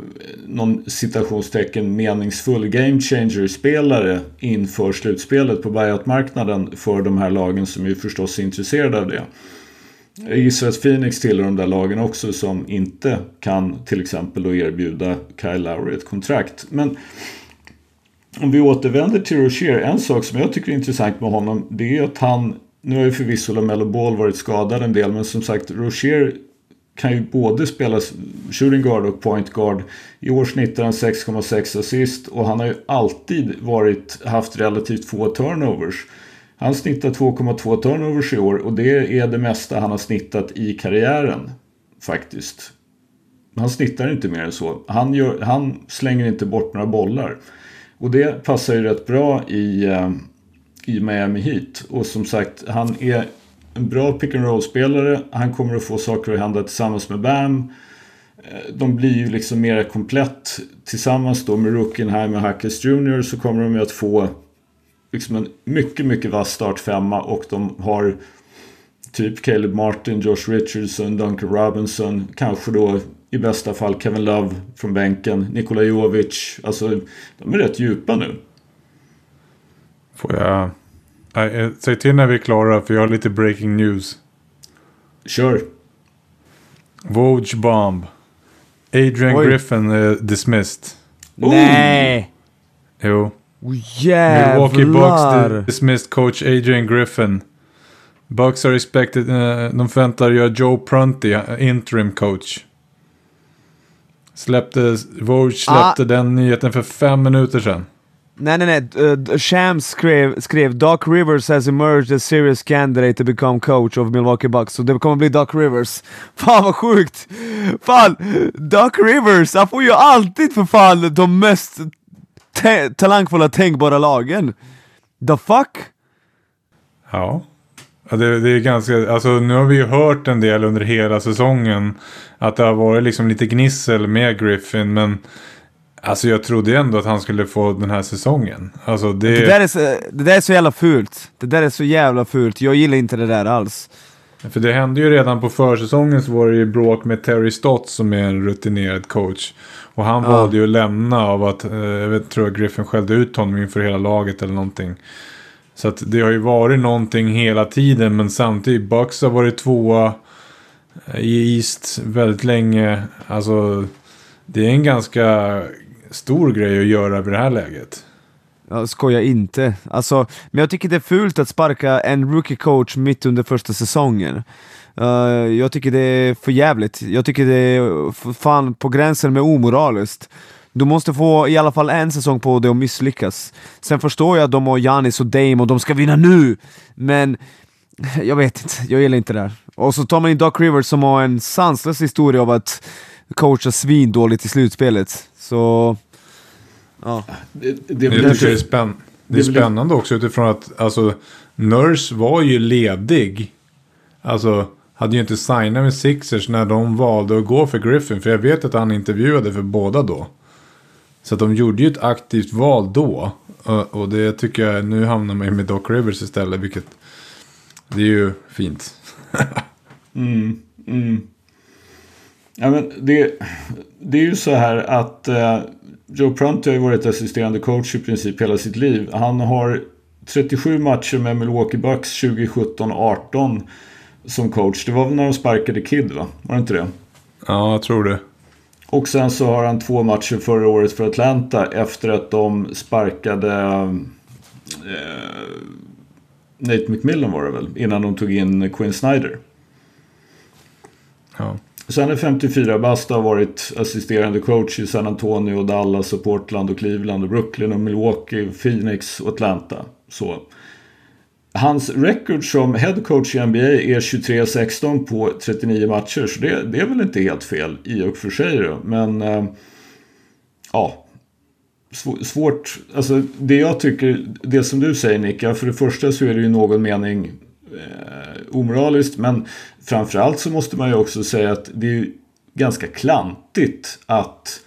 någon citationstecken meningsfull game changer-spelare inför slutspelet på buyout-marknaden för de här lagen som ju förstås är intresserade av det. Jag gissar att Phoenix tillhör de där lagen också som inte kan till exempel då erbjuda Kyle Lowry ett kontrakt. Men om vi återvänder till Rozier, en sak som jag tycker är intressant med honom det är att han, nu har ju förvisso LaMelo Ball varit skadad en del, men som sagt Rozier kan ju både spela shooting guard och point guard. I år snittar han 6,6 assist och han har ju alltid varit, haft relativt få turnovers. Han snittar 2,2 turnovers i år och det är det mesta han har snittat i karriären. Faktiskt. Han snittar inte mer än så. Han, gör, han slänger inte bort några bollar. Och det passar ju rätt bra i, eh, i Miami Heat. Och som sagt, han är en bra pick and roll-spelare. Han kommer att få saker att hända tillsammans med Bam. Eh, de blir ju liksom mer komplett. Tillsammans då med Rookin här med Hackers Jr så kommer de ju att få liksom en mycket, mycket vass startfemma och de har typ Caleb Martin, Josh Richardson, Duncan Robinson, kanske då i bästa fall Kevin Love från bänken, Nikola Jovic. Alltså, de är rätt djupa nu. Får jag Nej, säg till när vi är klara för jag har lite breaking news. Kör. Woj bomb. Adrian Oj. Griffin är dismissed. Nej! Jo. Oh, jävlar! Milwaukee Bucks dismissed coach Adrian Griffin. Bucks are expected, uh, de förväntar göra Joe Prunty, uh, interim coach. Släppte, Woj släppte ah. den nyheten för fem minuter sedan. Nej nej nej, uh, Shams skrev, skrev Doc Rivers has emerged as serious candidate to become coach of Milwaukee Bucks, så det kommer bli Doc Rivers. Fan vad sjukt! Fan, Doc Rivers, han får ju alltid för fan de mest talangfulla tänkbara lagen. The fuck? Ja. Det, det, är ganska, alltså nu har vi ju hört en del under hela säsongen att det har varit liksom lite gnissel med Griffin men Alltså jag trodde ändå att han skulle få den här säsongen. Alltså det... Det där, är så, det där är så jävla fult. Det där är så jävla fult. Jag gillar inte det där alls. För det hände ju redan på försäsongen så var det ju bråk med Terry Stott som är en rutinerad coach. Och han Ja. valde ju att lämna av att, eh, jag vet, tror jag Griffin skällde ut honom inför hela laget eller någonting. Så att det har ju varit någonting hela tiden men samtidigt Bucks har varit tvåa i East väldigt länge. Alltså det är en ganska stor grej att göra vid det här läget. Jag skojar inte. Alltså, men jag tycker det är fult att sparka en rookie coach mitt under första säsongen. Uh, jag tycker det är för jävligt. Jag tycker det är fan på gränsen med omoraliskt. Du måste få i alla fall en säsong på dig att misslyckas. Sen förstår jag att de har Janis och Dame och de ska vinna nu, men jag vet inte, jag gillar inte det här. Och så tar man in Doc Rivers som har en sanslös historia av att coacha svindåligt i slutspelet. Så... Ja. Det, det är Jag tycker det är, spänn det det är spännande också utifrån att alltså, Nurse var ju ledig. Alltså hade ju inte signat med Sixers när de valde att gå för Griffin. För jag vet att han intervjuade för båda då. Så att de gjorde ju ett aktivt val då. Och- Och det tycker jag, nu hamnar man ju med Doc Rivers istället. Vilket, det är ju fint. Mm, mm. Ja, men det, det är ju så här att eh, Joe Prunty har ju varit assisterande coach i princip hela sitt liv. Han har 37 matcher med Milwaukee Bucks 2017-18 som coach. Det var väl när de sparkade Kid va? Var det inte det? Ja, jag tror det. Och sen så har han två matcher förra året för Atlanta efter att de sparkade eh, Nate McMillan var det väl? Innan de tog in Quinn Snyder. Ja. Så han är 54 bast och har varit assisterande coach i San Antonio, Dallas och Portland och Cleveland och Brooklyn och Milwaukee, Phoenix och Atlanta. Så. Hans record som head coach i NBA är 23-16 på 39 matcher. Så det, det är väl inte helt fel i och för sig då. Men eh, ja, svårt. Alltså det jag tycker, det som du säger Nicka, för det första så är det ju i någon mening eh, omoraliskt. Men framförallt så måste man ju också säga att det är ju ganska klantigt att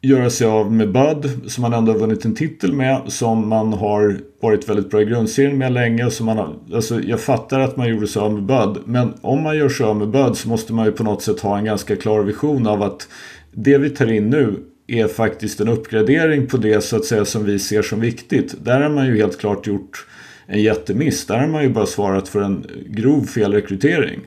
göra sig av med Bud som man ändå har vunnit en titel med. Som man har varit väldigt bra i grundserien med länge. Som man har, alltså jag fattar att man gjorde sig av med Bud. Men om man gör sig av med Bud så måste man ju på något sätt ha en ganska klar vision av att det vi tar in nu är faktiskt en uppgradering på det så att säga som vi ser som viktigt. Där har man ju helt klart gjort en jättemiss. Där har man ju bara svarat för en grov felrekrytering.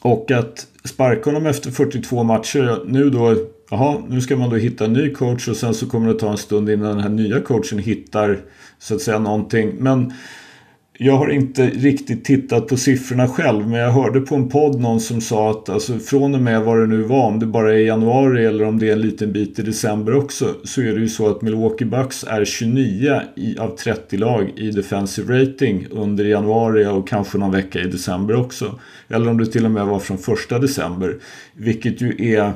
Och att sparka honom efter 42 matcher, nu då, jaha, nu ska man då hitta en ny coach och sen så kommer det ta en stund innan den här nya coachen hittar så att säga någonting. Men jag har inte riktigt tittat på siffrorna själv men jag hörde på en podd någon som sa att alltså, från och med vad det nu var, om det bara är i januari eller om det är en liten bit i december också, så är det ju så att Milwaukee Bucks är 29 i, av 30 lag i defensive rating under januari och kanske någon vecka i december också. Eller om det till och med var från första december. Vilket ju är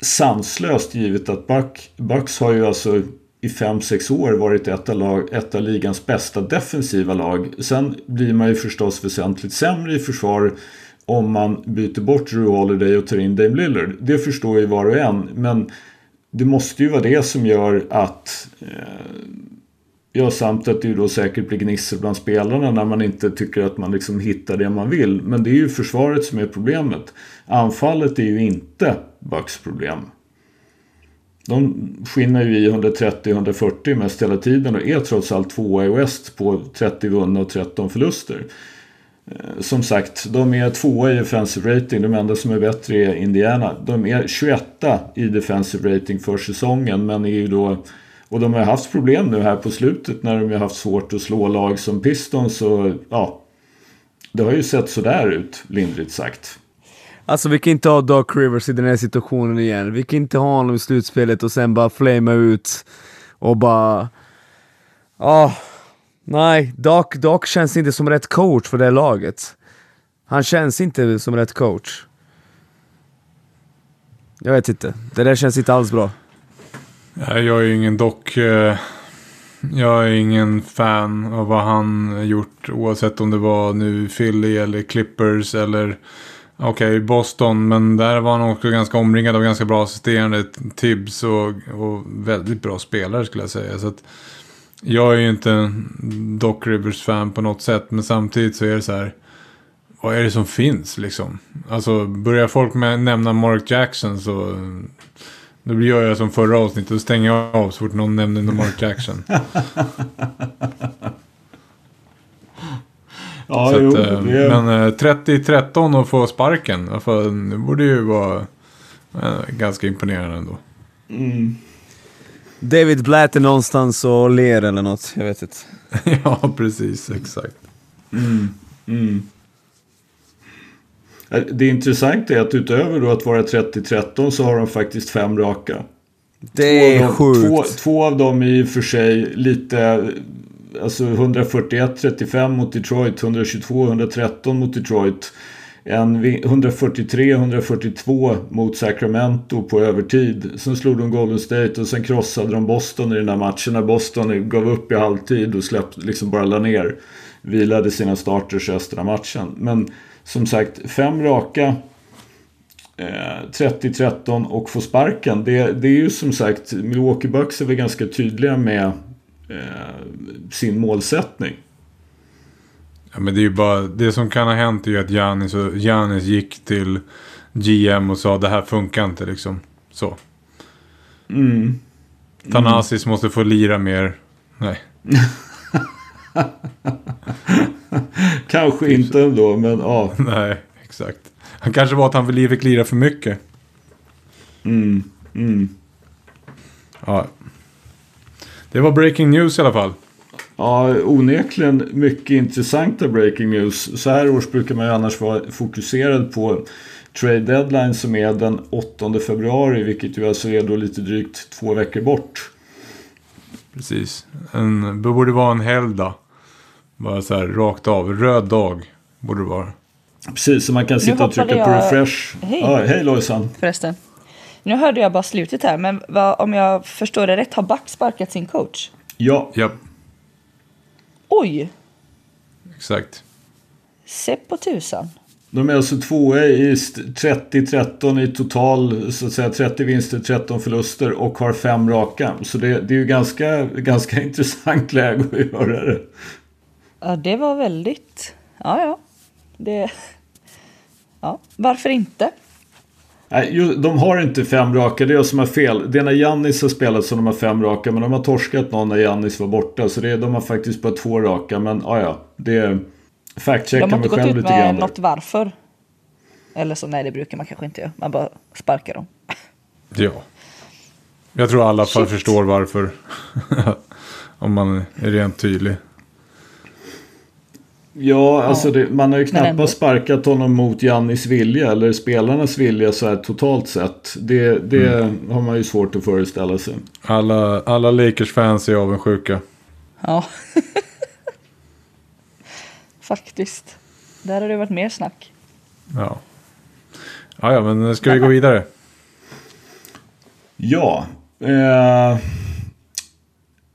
sanslöst givet att Buck, Bucks har ju alltså i 5-6 år varit ett av, lag, ett av ligans bästa defensiva lag. Sen blir man ju förstås väsentligt sämre i försvar om man byter bort Drew Holiday och tar in Dame Lillard. Det förstår ju var och en. Men det måste ju vara det som gör att eh, Ja, samt att det ju då säkert blir gnissel bland spelarna när man inte tycker att man liksom hittar det man vill. Men det är ju försvaret som är problemet. Anfallet är ju inte Bucks problem. De skinner ju i 130-140 mest hela tiden och är trots allt tvåa i West på 30 vunna och 13 förluster. Eh, som sagt, de är tvåa i defensive rating. De enda som är bättre är Indiana. De är 21 i defensive rating för säsongen men är ju då och de har haft problem nu här på slutet när de har haft svårt att slå lag som Pistons och ja. Det har ju sett sådär ut, lindrigt sagt. Alltså vi kan inte ha Doc Rivers i den här situationen igen. Vi kan inte ha honom i slutspelet och sen bara flamea ut och bara... Oh, nej, Doc, Doc känns inte som rätt coach för det här laget. Han känns inte som rätt coach. Jag vet inte. Det där känns inte alls bra. Jag är ju ingen dock. Eh, jag är ingen fan av vad han gjort. Oavsett om det var nu Philly eller Clippers eller Okej, okay, Boston, men där var han också ganska omringad av ganska bra assisterande Tibbs och, och väldigt bra spelare skulle jag säga. Så att, jag är ju inte en Doc Rivers-fan på något sätt, men samtidigt så är det så här. Vad är det som finns liksom? Alltså börjar folk med nämna Mark Jackson så då gör jag som förra avsnittet och stänger jag av så fort någon nämner Mark Jackson. ja, så jo, att, eh, det... Men 30-13 eh, och få sparken, alltså, det borde ju vara äh, ganska imponerande ändå. Mm. David Blatt är någonstans och ler eller något, jag vet inte. ja, precis, exakt. Mm. Mm. Det intressanta är att utöver då att vara 30-13 så har de faktiskt fem raka. Det är sjukt. Två, två av dem är i och för sig lite... Alltså 141-35 mot Detroit, 122-113 mot Detroit. En 143-142 mot Sacramento på övertid. Sen slog de Golden State och sen krossade de Boston i den här matchen. När Boston gav upp i halvtid och släppte, liksom bara la ner. Vilade sina starters resten av matchen. Men som sagt, fem raka. Eh, 30-13 och få sparken. Det, det är ju som sagt, Milwaukee Bucks är väl ganska tydliga med sin målsättning. Ja, men det är ju bara, det som kan ha hänt är ju att och, Giannis gick till GM och sa det här funkar inte liksom. Så. Mm. Thanasis mm. måste få lira mer. Nej. kanske inte ändå, men ja. Nej, exakt. Han kanske var att han fick lira för mycket. Mm, mm. Ja. Det var breaking news i alla fall. Ja, onekligen mycket intressanta breaking news. Så här års brukar man ju annars vara fokuserad på trade deadline som är den 8 februari, vilket ju alltså är då lite drygt två veckor bort. Precis. En, det borde vara en helgdag. Bara så här rakt av. Röd dag borde det vara. Precis, så man kan sitta och trycka jag... på refresh. Hej, ja, hej Lojsan. Förresten. Nu hörde jag bara slutet här, men vad, om jag förstår det rätt, har Back sparkat sin coach? Ja. ja. Oj! Exakt. Se på tusan. De är alltså tvåa i 30-13 i total, så att säga 30 vinster, 13 förluster och har fem raka. Så det, det är ju ganska, ganska intressant läge att göra det. Ja, det var väldigt... Ja, ja. Det... Ja, varför inte? Nej, de har inte fem raka, det är jag som har fel. Det är när Jannis har spelat som de har fem raka, men de har torskat någon när Jannis var borta. Så det är, de har faktiskt bara två raka, men ja, ja. Det fact-checkar mig själv lite grann. De har inte gått ut med något varför. Eller så, nej det brukar man kanske inte göra. Man bara sparkar dem. Ja. Jag tror alla fall förstår varför. Om man är rent tydlig. Ja, alltså det, man har ju knappast sparkat honom mot Jannis vilja eller spelarnas vilja så här totalt sett. Det, det mm. har man ju svårt att föreställa sig. Alla, alla Lakers-fans är avundsjuka. Ja. Faktiskt. Där har det varit mer snack. Ja. Ja, ja men ska vi gå vidare? Ja. Eh,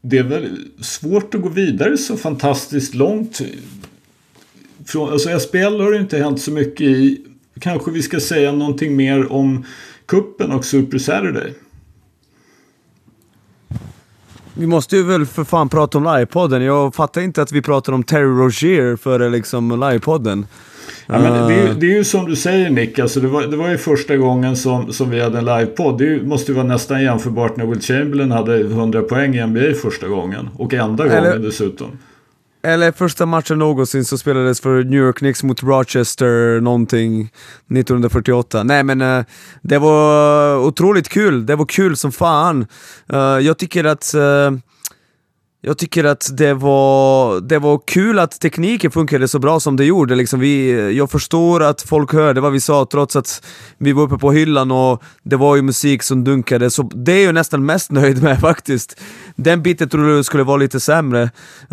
det är väl svårt att gå vidare så fantastiskt långt från, alltså SPL har det inte hänt så mycket i. Kanske vi ska säga någonting mer om kuppen och Super Saturday. Vi måste ju väl för fan prata om livepodden. Jag fattar inte att vi pratar om Terry Rogier före liksom livepodden. Ja, men det, är, det är ju som du säger Nick, alltså det, var, det var ju första gången som, som vi hade en livepodd. Det måste ju vara nästan jämförbart när Will Chamberlain hade 100 poäng i NBA första gången. Och enda gången Eller, dessutom. Eller första matchen någonsin så spelades för New York Knicks mot Rochester någonting 1948. Nej men uh, det var otroligt kul, det var kul som fan. Uh, jag tycker att uh, jag tycker att det var, det var kul att tekniken funkade så bra som det gjorde. Liksom vi, jag förstår att folk hörde vad vi sa trots att vi var uppe på hyllan och det var ju musik som dunkade, så det är jag nästan mest nöjd med faktiskt. Den biten trodde jag skulle vara lite sämre.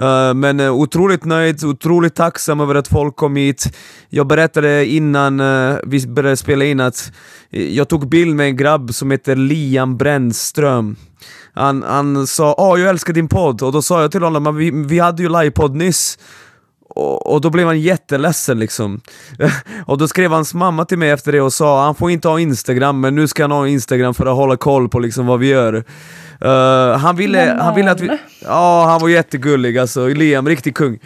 Uh, men uh, otroligt nöjd, otroligt tacksam över att folk kom hit. Jag berättade innan uh, vi började spela in att jag tog bild med en grabb som heter Liam Brännström. Han, han sa åh jag älskar din podd” och då sa jag till honom att vi, vi hade ju livepodd nyss. och, och då blev han jätteledsen liksom. och då skrev hans mamma till mig efter det och sa han får inte ha Instagram men nu ska han ha Instagram för att hålla koll på liksom vad vi gör. Uh, han, ville, han ville att vi... Ja, han var jättegullig alltså, Liam, riktig kung.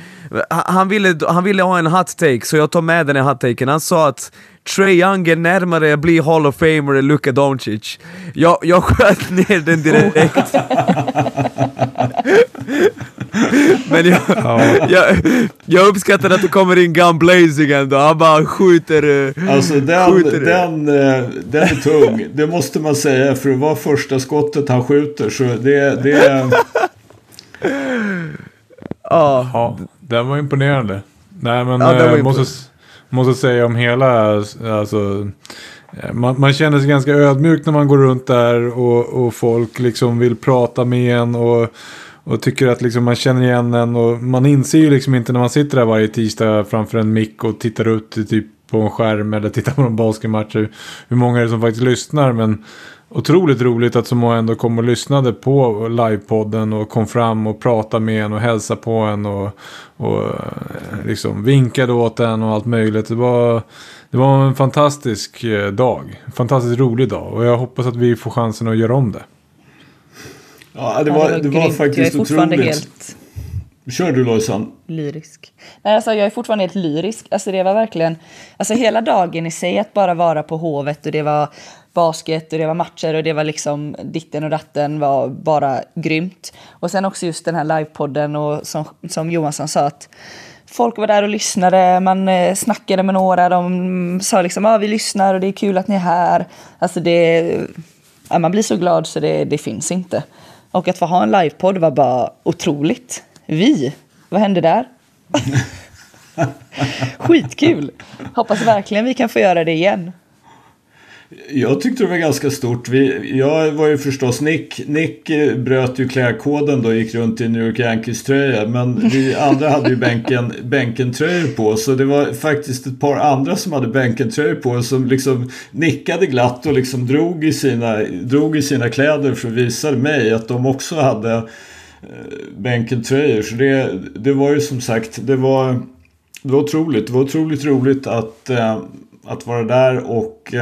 Han ville, han ville ha en hot take, så jag tar med den i hot taken. Han sa att Trey Young är närmare att bli Hall of Famer än Luka Doncic. Jag, jag sköt ner den direkt. Men jag, ja. jag, jag uppskattar att det kommer in Gun Blazing ändå, han bara skjuter... Eh, alltså den, skjuter den, eh, den är tung, det måste man säga för att vara första skottet han skjuter så det... det... ja. Den var imponerande. Nej men ja, jag måste, måste säga om hela, alltså man, man, känner sig ganska ödmjuk när man går runt där och, och folk liksom vill prata med en. Och, och tycker att liksom man känner igen en och man inser ju liksom inte när man sitter där varje tisdag framför en mick och tittar ut typ på en skärm eller tittar på en basketmatch hur många är det som faktiskt lyssnar men otroligt roligt att så många ändå kom och lyssnade på livepodden och kom fram och pratade med en och hälsade på en och, och eh, liksom vinkade åt en och allt möjligt. Det var, det var en fantastisk eh, dag, en fantastiskt rolig dag och jag hoppas att vi får chansen att göra om det. Ja, det var, ja, det var, det var faktiskt jag är fortfarande otroligt. Helt Kör du Lojsan. Lyrisk. Nej, alltså, jag är fortfarande helt lyrisk. Alltså, det var verkligen, alltså, hela dagen i sig att bara vara på Hovet och det var basket och det var matcher och det var liksom ditten och datten var bara grymt. Och sen också just den här livepodden och som, som Johansson sa att folk var där och lyssnade, man eh, snackade med några, de sa liksom ah, vi lyssnar och det är kul att ni är här. Alltså det, ja, man blir så glad så det, det finns inte. Och att få ha en livepodd var bara otroligt. Vi, vad hände där? Skitkul! Hoppas verkligen vi kan få göra det igen. Jag tyckte det var ganska stort. Vi, jag var ju förstås Nick. Nick eh, bröt ju klädkoden då och gick runt i New York Yankees-tröja. Men vi andra hade ju bänken, bänkentröjor på. Så det var faktiskt ett par andra som hade bänken-tröjor på. Som liksom nickade glatt och liksom drog i sina, drog i sina kläder för att visa mig att de också hade bänkentröjor. bänken-tröjor. Så det, det var ju som sagt, det var, det var otroligt. Det var otroligt roligt att, eh, att vara där och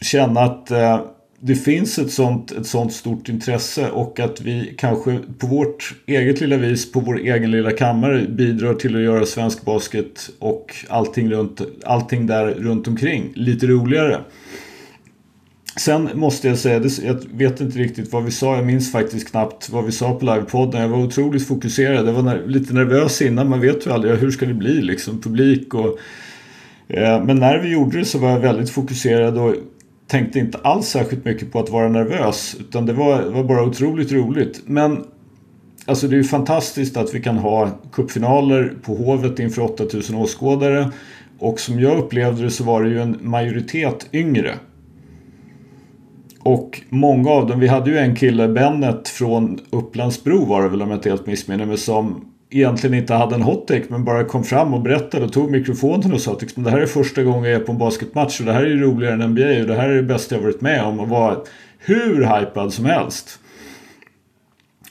känna att eh, det finns ett sånt, ett sånt stort intresse och att vi kanske på vårt eget lilla vis, på vår egen lilla kammare bidrar till att göra svensk basket och allting, runt, allting där runt omkring lite roligare. Sen måste jag säga, jag vet inte riktigt vad vi sa, jag minns faktiskt knappt vad vi sa på livepodden. Jag var otroligt fokuserad, jag var lite nervös innan, man vet ju aldrig hur ska det bli liksom, publik och... Eh, men när vi gjorde det så var jag väldigt fokuserad och tänkte inte alls särskilt mycket på att vara nervös. Utan det var, var bara otroligt roligt. Men alltså det är ju fantastiskt att vi kan ha kuppfinaler på Hovet inför 8000 åskådare. Och som jag upplevde det så var det ju en majoritet yngre. Och många av dem, vi hade ju en kille, Bennet från Upplandsbro var det väl om jag inte helt missminner mig, som egentligen inte hade en hot-take men bara kom fram och berättade och tog mikrofonen och sa att liksom, det här är första gången jag är på en basketmatch och det här är roligare än NBA och det här är det bästa jag varit med om och var hur hypad som helst.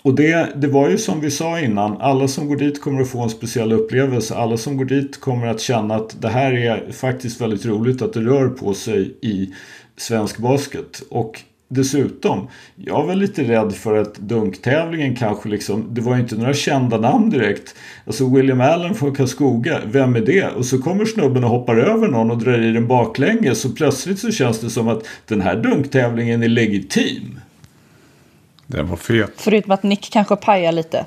Och det, det var ju som vi sa innan, alla som går dit kommer att få en speciell upplevelse. Alla som går dit kommer att känna att det här är faktiskt väldigt roligt att det rör på sig i svensk basket. Och Dessutom, jag var lite rädd för att dunktävlingen kanske liksom, det var ju inte några kända namn direkt. Alltså William Allen från Karlskoga, vem är det? Och så kommer snubben och hoppar över någon och drar i den baklänges så plötsligt så känns det som att den här dunktävlingen är legitim. Den var fet. Förutom att Nick kanske pajar lite.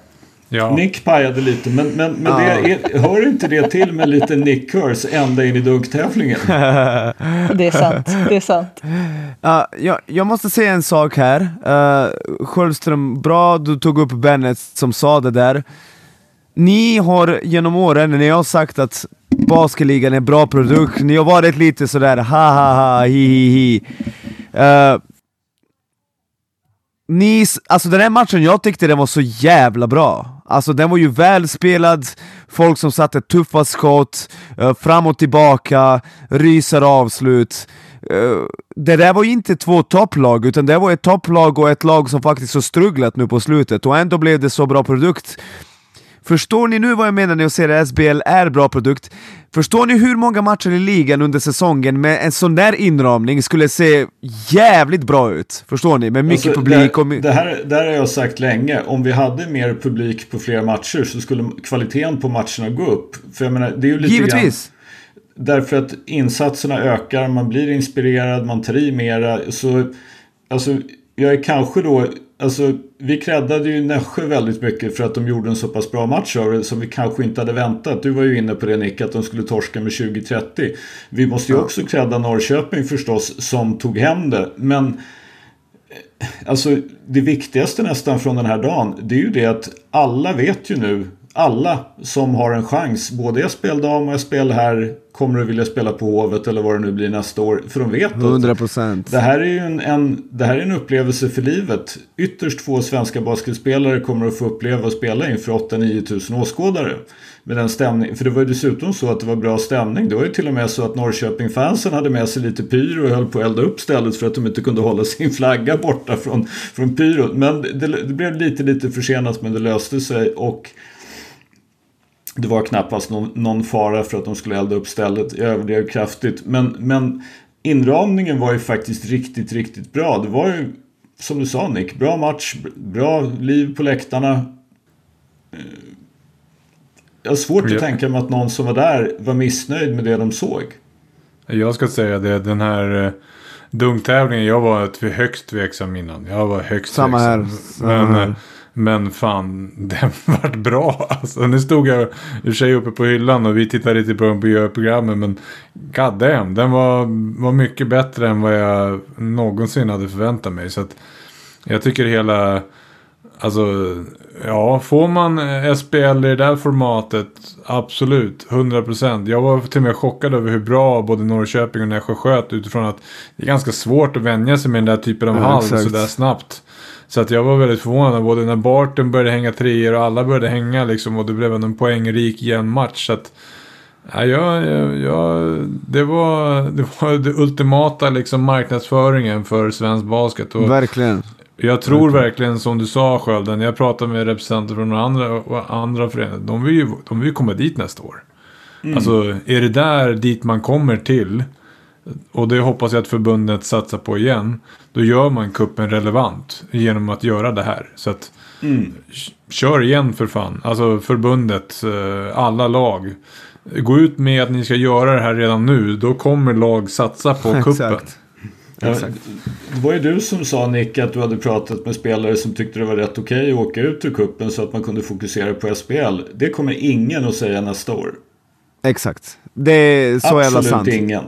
Ja. Nick pajade lite, men, men, men det är, hör inte det till med lite Nick Curse ända in i dunktävlingen? det är sant, det är sant. Uh, jag, jag måste säga en sak här. Uh, Sköldström, bra du tog upp Bennett som sa det där. Ni har genom åren, när ni har sagt att basketligan är en bra produkt, ni har varit lite sådär ha ha ha hi hi hi. Uh, ni, alltså den här matchen, jag tyckte den var så jävla bra. Alltså den var ju välspelad, folk som satte tuffa skott, eh, fram och tillbaka, rysare avslut. Eh, det där var ju inte två topplag, utan det var ett topplag och ett lag som faktiskt har strugglat nu på slutet, och ändå blev det så bra produkt. Förstår ni nu vad jag menar när jag säger att SBL är bra produkt? Förstår ni hur många matcher i ligan under säsongen med en sån där inramning skulle se jävligt bra ut? Förstår ni? Med mycket Alltså, publik och... det, här, det här har jag sagt länge. Om vi hade mer publik på fler matcher så skulle kvaliteten på matcherna gå upp. För jag menar, det är ju lite grann, Givetvis! Därför att insatserna ökar, man blir inspirerad, man tar i mera. Så, alltså, jag är kanske då... Alltså, vi creddade ju Nässjö väldigt mycket för att de gjorde en så pass bra match av det som vi kanske inte hade väntat. Du var ju inne på det Nick, att de skulle torska med 20-30. Vi måste ju också credda Norrköping förstås som tog hem det. Men Alltså det viktigaste nästan från den här dagen det är ju det att alla vet ju nu alla som har en chans, både SPL dam och SPL här kommer att vilja spela på Hovet eller vad det nu blir nästa år. För de vet att 100%. det här är ju en, en, det här är en upplevelse för livet. Ytterst få svenska basketspelare kommer att få uppleva att spela inför 8-9 tusen åskådare. Med den stämning, för det var ju dessutom så att det var bra stämning. Det var ju till och med så att Norrköping-fansen hade med sig lite pyro och höll på att elda upp stället för att de inte kunde hålla sin flagga borta från, från pyrot. Men det, det blev lite, lite försenat men det löste sig. och det var knappast någon, någon fara för att de skulle elda upp stället. Jag överdrev kraftigt. Men, men inramningen var ju faktiskt riktigt, riktigt bra. Det var ju, som du sa Nick, bra match, bra liv på läktarna. Eh, Jag har svårt att Ja. tänka mig att någon som var där var missnöjd med det de såg. Jag ska säga det, den här eh, dunktävlingen, jag var ett högst tveksam innan. Jag var högst Samma här. tveksam. Samma Men, här. Men fan, den vart bra. Alltså, nu stod jag i sig uppe på hyllan och vi tittade lite på på programmet. Men god damn, den var, var mycket bättre än vad jag någonsin hade förväntat mig. Så att jag tycker hela... Alltså, ja, får man SPL i det där formatet, absolut, 100%. Jag var till och med chockad över hur bra både Norrköping och Nässjö sköt utifrån att det är ganska svårt att vänja sig med den där typen av Ja, hall sådär snabbt. Så att jag var väldigt förvånad, både när Barton började hänga treor och alla började hänga liksom och det blev en poängrik jämn match. Så att, ja, jag, jag, det, var, det var det ultimata liksom marknadsföringen för svensk basket. Och, Verkligen. jag tror verkligen som du sa Skölden, jag pratade med representanter från andra, andra föreningar. De vill ju de vill ju komma dit nästa år. Alltså är det där dit man kommer till. Och det hoppas jag att förbundet satsar på igen. Då gör man kuppen relevant genom att göra det här. Så att Mm. kör igen för fan. Alltså förbundet, eh, alla lag. Gå ut med att ni ska göra det här redan nu. Då kommer lag satsa på kuppen. Exakt. Ja, det var ju du som sa Nick att du hade pratat med spelare som tyckte det var rätt okej att åka ut ur kuppen så att man kunde fokusera på SPL. Det kommer ingen att säga nästa år. Exakt. Det är så jävla Absolut sant. ingen.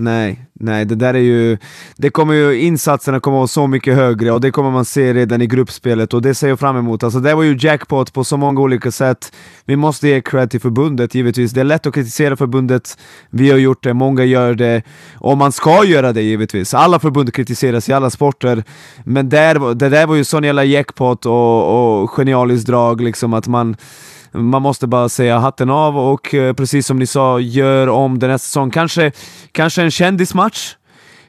Nej, nej, det där är ju... Det kommer ju, insatserna kommer vara så mycket högre och det kommer man se redan i gruppspelet och det ser jag fram emot. Alltså det var ju jackpot på så många olika sätt. Vi måste ge cred till förbundet givetvis. Det är lätt att kritisera förbundet. Vi har gjort det, många gör det. Och man ska göra det givetvis. Alla förbund kritiseras i alla sporter. Men där, det där var ju sån jävla jackpot och, och genialiskt drag liksom att man man måste bara säga hatten av och eh, precis som ni sa, gör om den här säsongen. Kanske, kanske en kändismatch?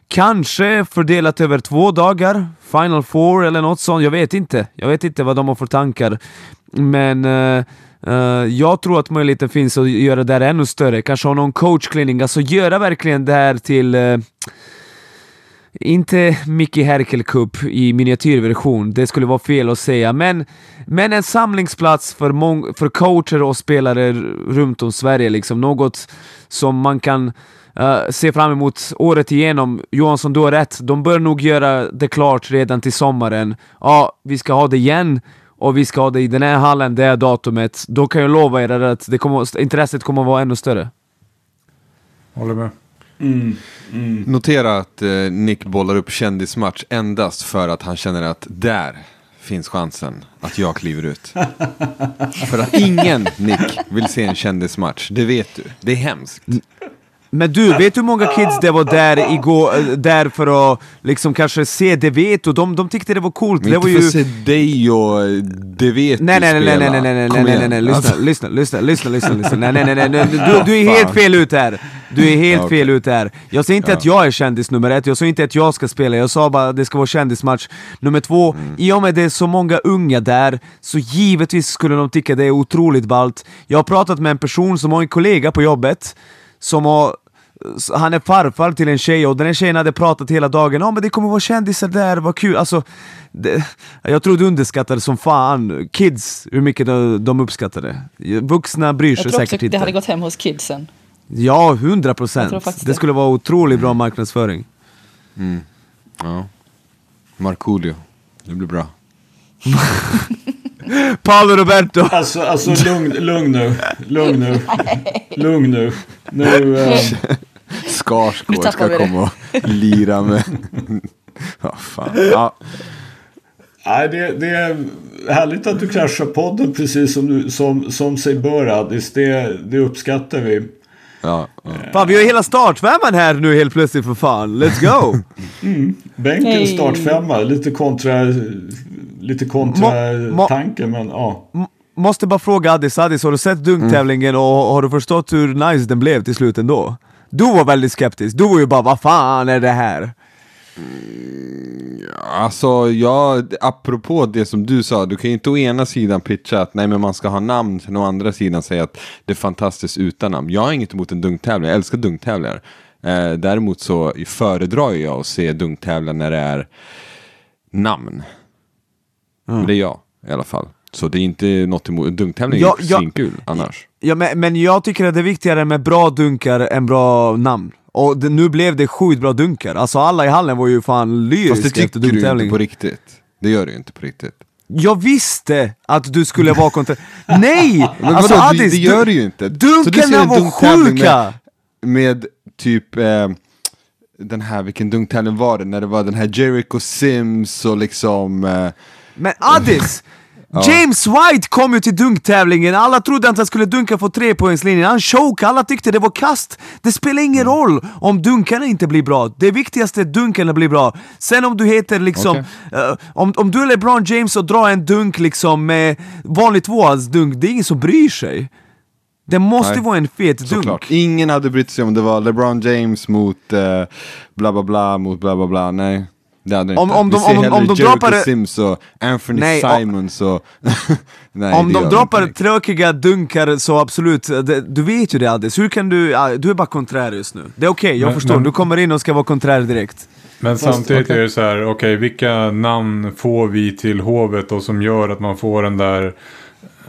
Kanske fördelat över två dagar? Final four eller något sånt? Jag vet inte. Jag vet inte vad de har för tankar. Men uh, uh, jag tror att möjligheten finns att göra det här ännu större. Kanske ha någon coachcleaning, alltså göra verkligen det här till Uh, inte Mickey Herkel Cup i miniatyrversion, det skulle vara fel att säga, men, men en samlingsplats för, mång- för coacher och spelare runt om Sverige, liksom något som man kan uh, se fram emot året igenom. Johansson, du har rätt, de bör nog göra det klart redan till sommaren. Ja, vi ska ha det igen och vi ska ha det i den här hallen, det här datumet. Då kan jag lova er att det kommer, intresset kommer att vara ännu större. Håller med. Notera att eh, Nick bollar upp kändismatch endast för att han känner att där finns chansen att jag kliver ut. för att ingen, Nick, vill se en kändismatch. Det vet du. Det är hemskt. Men du, vet hur många kids det var där igår, där för att liksom kanske se det vet och de, de tyckte det var coolt. Men Det var inte för ju... att se dig och eh, det vet Nej nej nej nej nej nej nej Kom nej nej igen. nej lyssna lyssna lyssna lyssna lyssna lyssna nej nej nej nej du, du är helt fel ut här. Du är helt fel ute här. Jag säger inte att jag är kändis nummer ett, jag sa inte att jag ska spela, jag sa bara att det ska vara kändismatch. Nummer två, Mm. i och med det är så många unga där, så givetvis skulle de tycka det är otroligt ballt. Jag har pratat med en person som har en kollega på jobbet, som har han är farfar till en tjej och den här tjejen hade pratat hela dagen om men det kommer vara kändisar där, vad kul. Alltså, det, jag tror du underskattar det som fan. Kids, hur mycket de, de uppskattar det. Vuxna bryr Jag sig tror också säkert det inte. hade gått hem hos kidsen. Ja, hundra procent. Det det. skulle vara otroligt bra marknadsföring. Ja. Markoolio. Det blir bra. Paolo Roberto! Alltså, alltså lugn, lugn nu. Lugn nu. Lugn nu. Nu... Nu Skarsgård ska komma och lira med... Ja, fan. Ja. nej, det, det är härligt att du kraschar podden precis som, du, som, som sig bör Addis. Det, det uppskattar vi. Ja, ja. Fan vi har hela startfemman här nu helt plötsligt för fan, let's go! Bänken Hej. startfemma. Lite kontra, lite kontra Må- tanken men ja. Måste bara fråga Addis, Addis har du sett dunktävlingen och har du förstått hur nice den blev till slut ändå? Du var väldigt skeptisk, du var ju bara vad fan är det här? Alltså, jag, apropå det som du sa, du kan ju inte å ena sidan pitcha att nej men man ska ha namn, sen å andra sidan säga att det är fantastiskt utan namn. Jag har inget emot en dunktävling, jag älskar dunktävlingar. Eh, däremot så föredrar jag att se dunktävlingar när det är namn. Men Det är jag i alla fall. Så det är inte något emot, dunktävling är Ja, ju ja. svinkul annars. Ja, men, men jag tycker att det är viktigare med bra dunkar än bra namn. Och det, nu blev det sjukt bra dunkar, alltså alla i hallen var ju fan Fast det lyriska tycker du inte på riktigt. Det gör du inte på riktigt. Jag visste att du skulle vara kontra... Nej! Men alltså vadå, Addis, det, det gör du ju inte. Dunkarna var sjuka! Med, med typ eh, den här, vilken dunktävling var det? När det var den här Jericho Sims och liksom... Eh, Men Addis! James White kom ju till dunktävlingen, alla trodde att han skulle dunka på trepoängslinjen, han chokade, alla tyckte det var kast. Det spelar ingen Mm. roll om dunkarna inte blir bra, det viktigaste är att dunkarna blir bra. Sen om du heter liksom, eh, om, om du är LeBron James och drar en dunk liksom med vanlig tvåhandsdunk, det är ingen som bryr sig. Det måste Nej, vara en fet dunk. såklart. Ingen hade brytt sig om det var LeBron James mot eh, bla bla bla mot bla bla bla. Nej. Det hade Om- inte. om Vi de- ser om de- hellre om de Jericho droppade- Sims och Anthony Nej, Simons och... Nej, Om de droppar inte. tråkiga dunkar så absolut, det, du vet ju det Addis, hur kan du, du är bara konträr just nu. Det är okej, jag Men- förstår, men- du kommer in och ska vara konträr direkt. Men Fast, samtidigt okej. är det så här, okej vilka namn får vi till hovet och som gör att man får den där,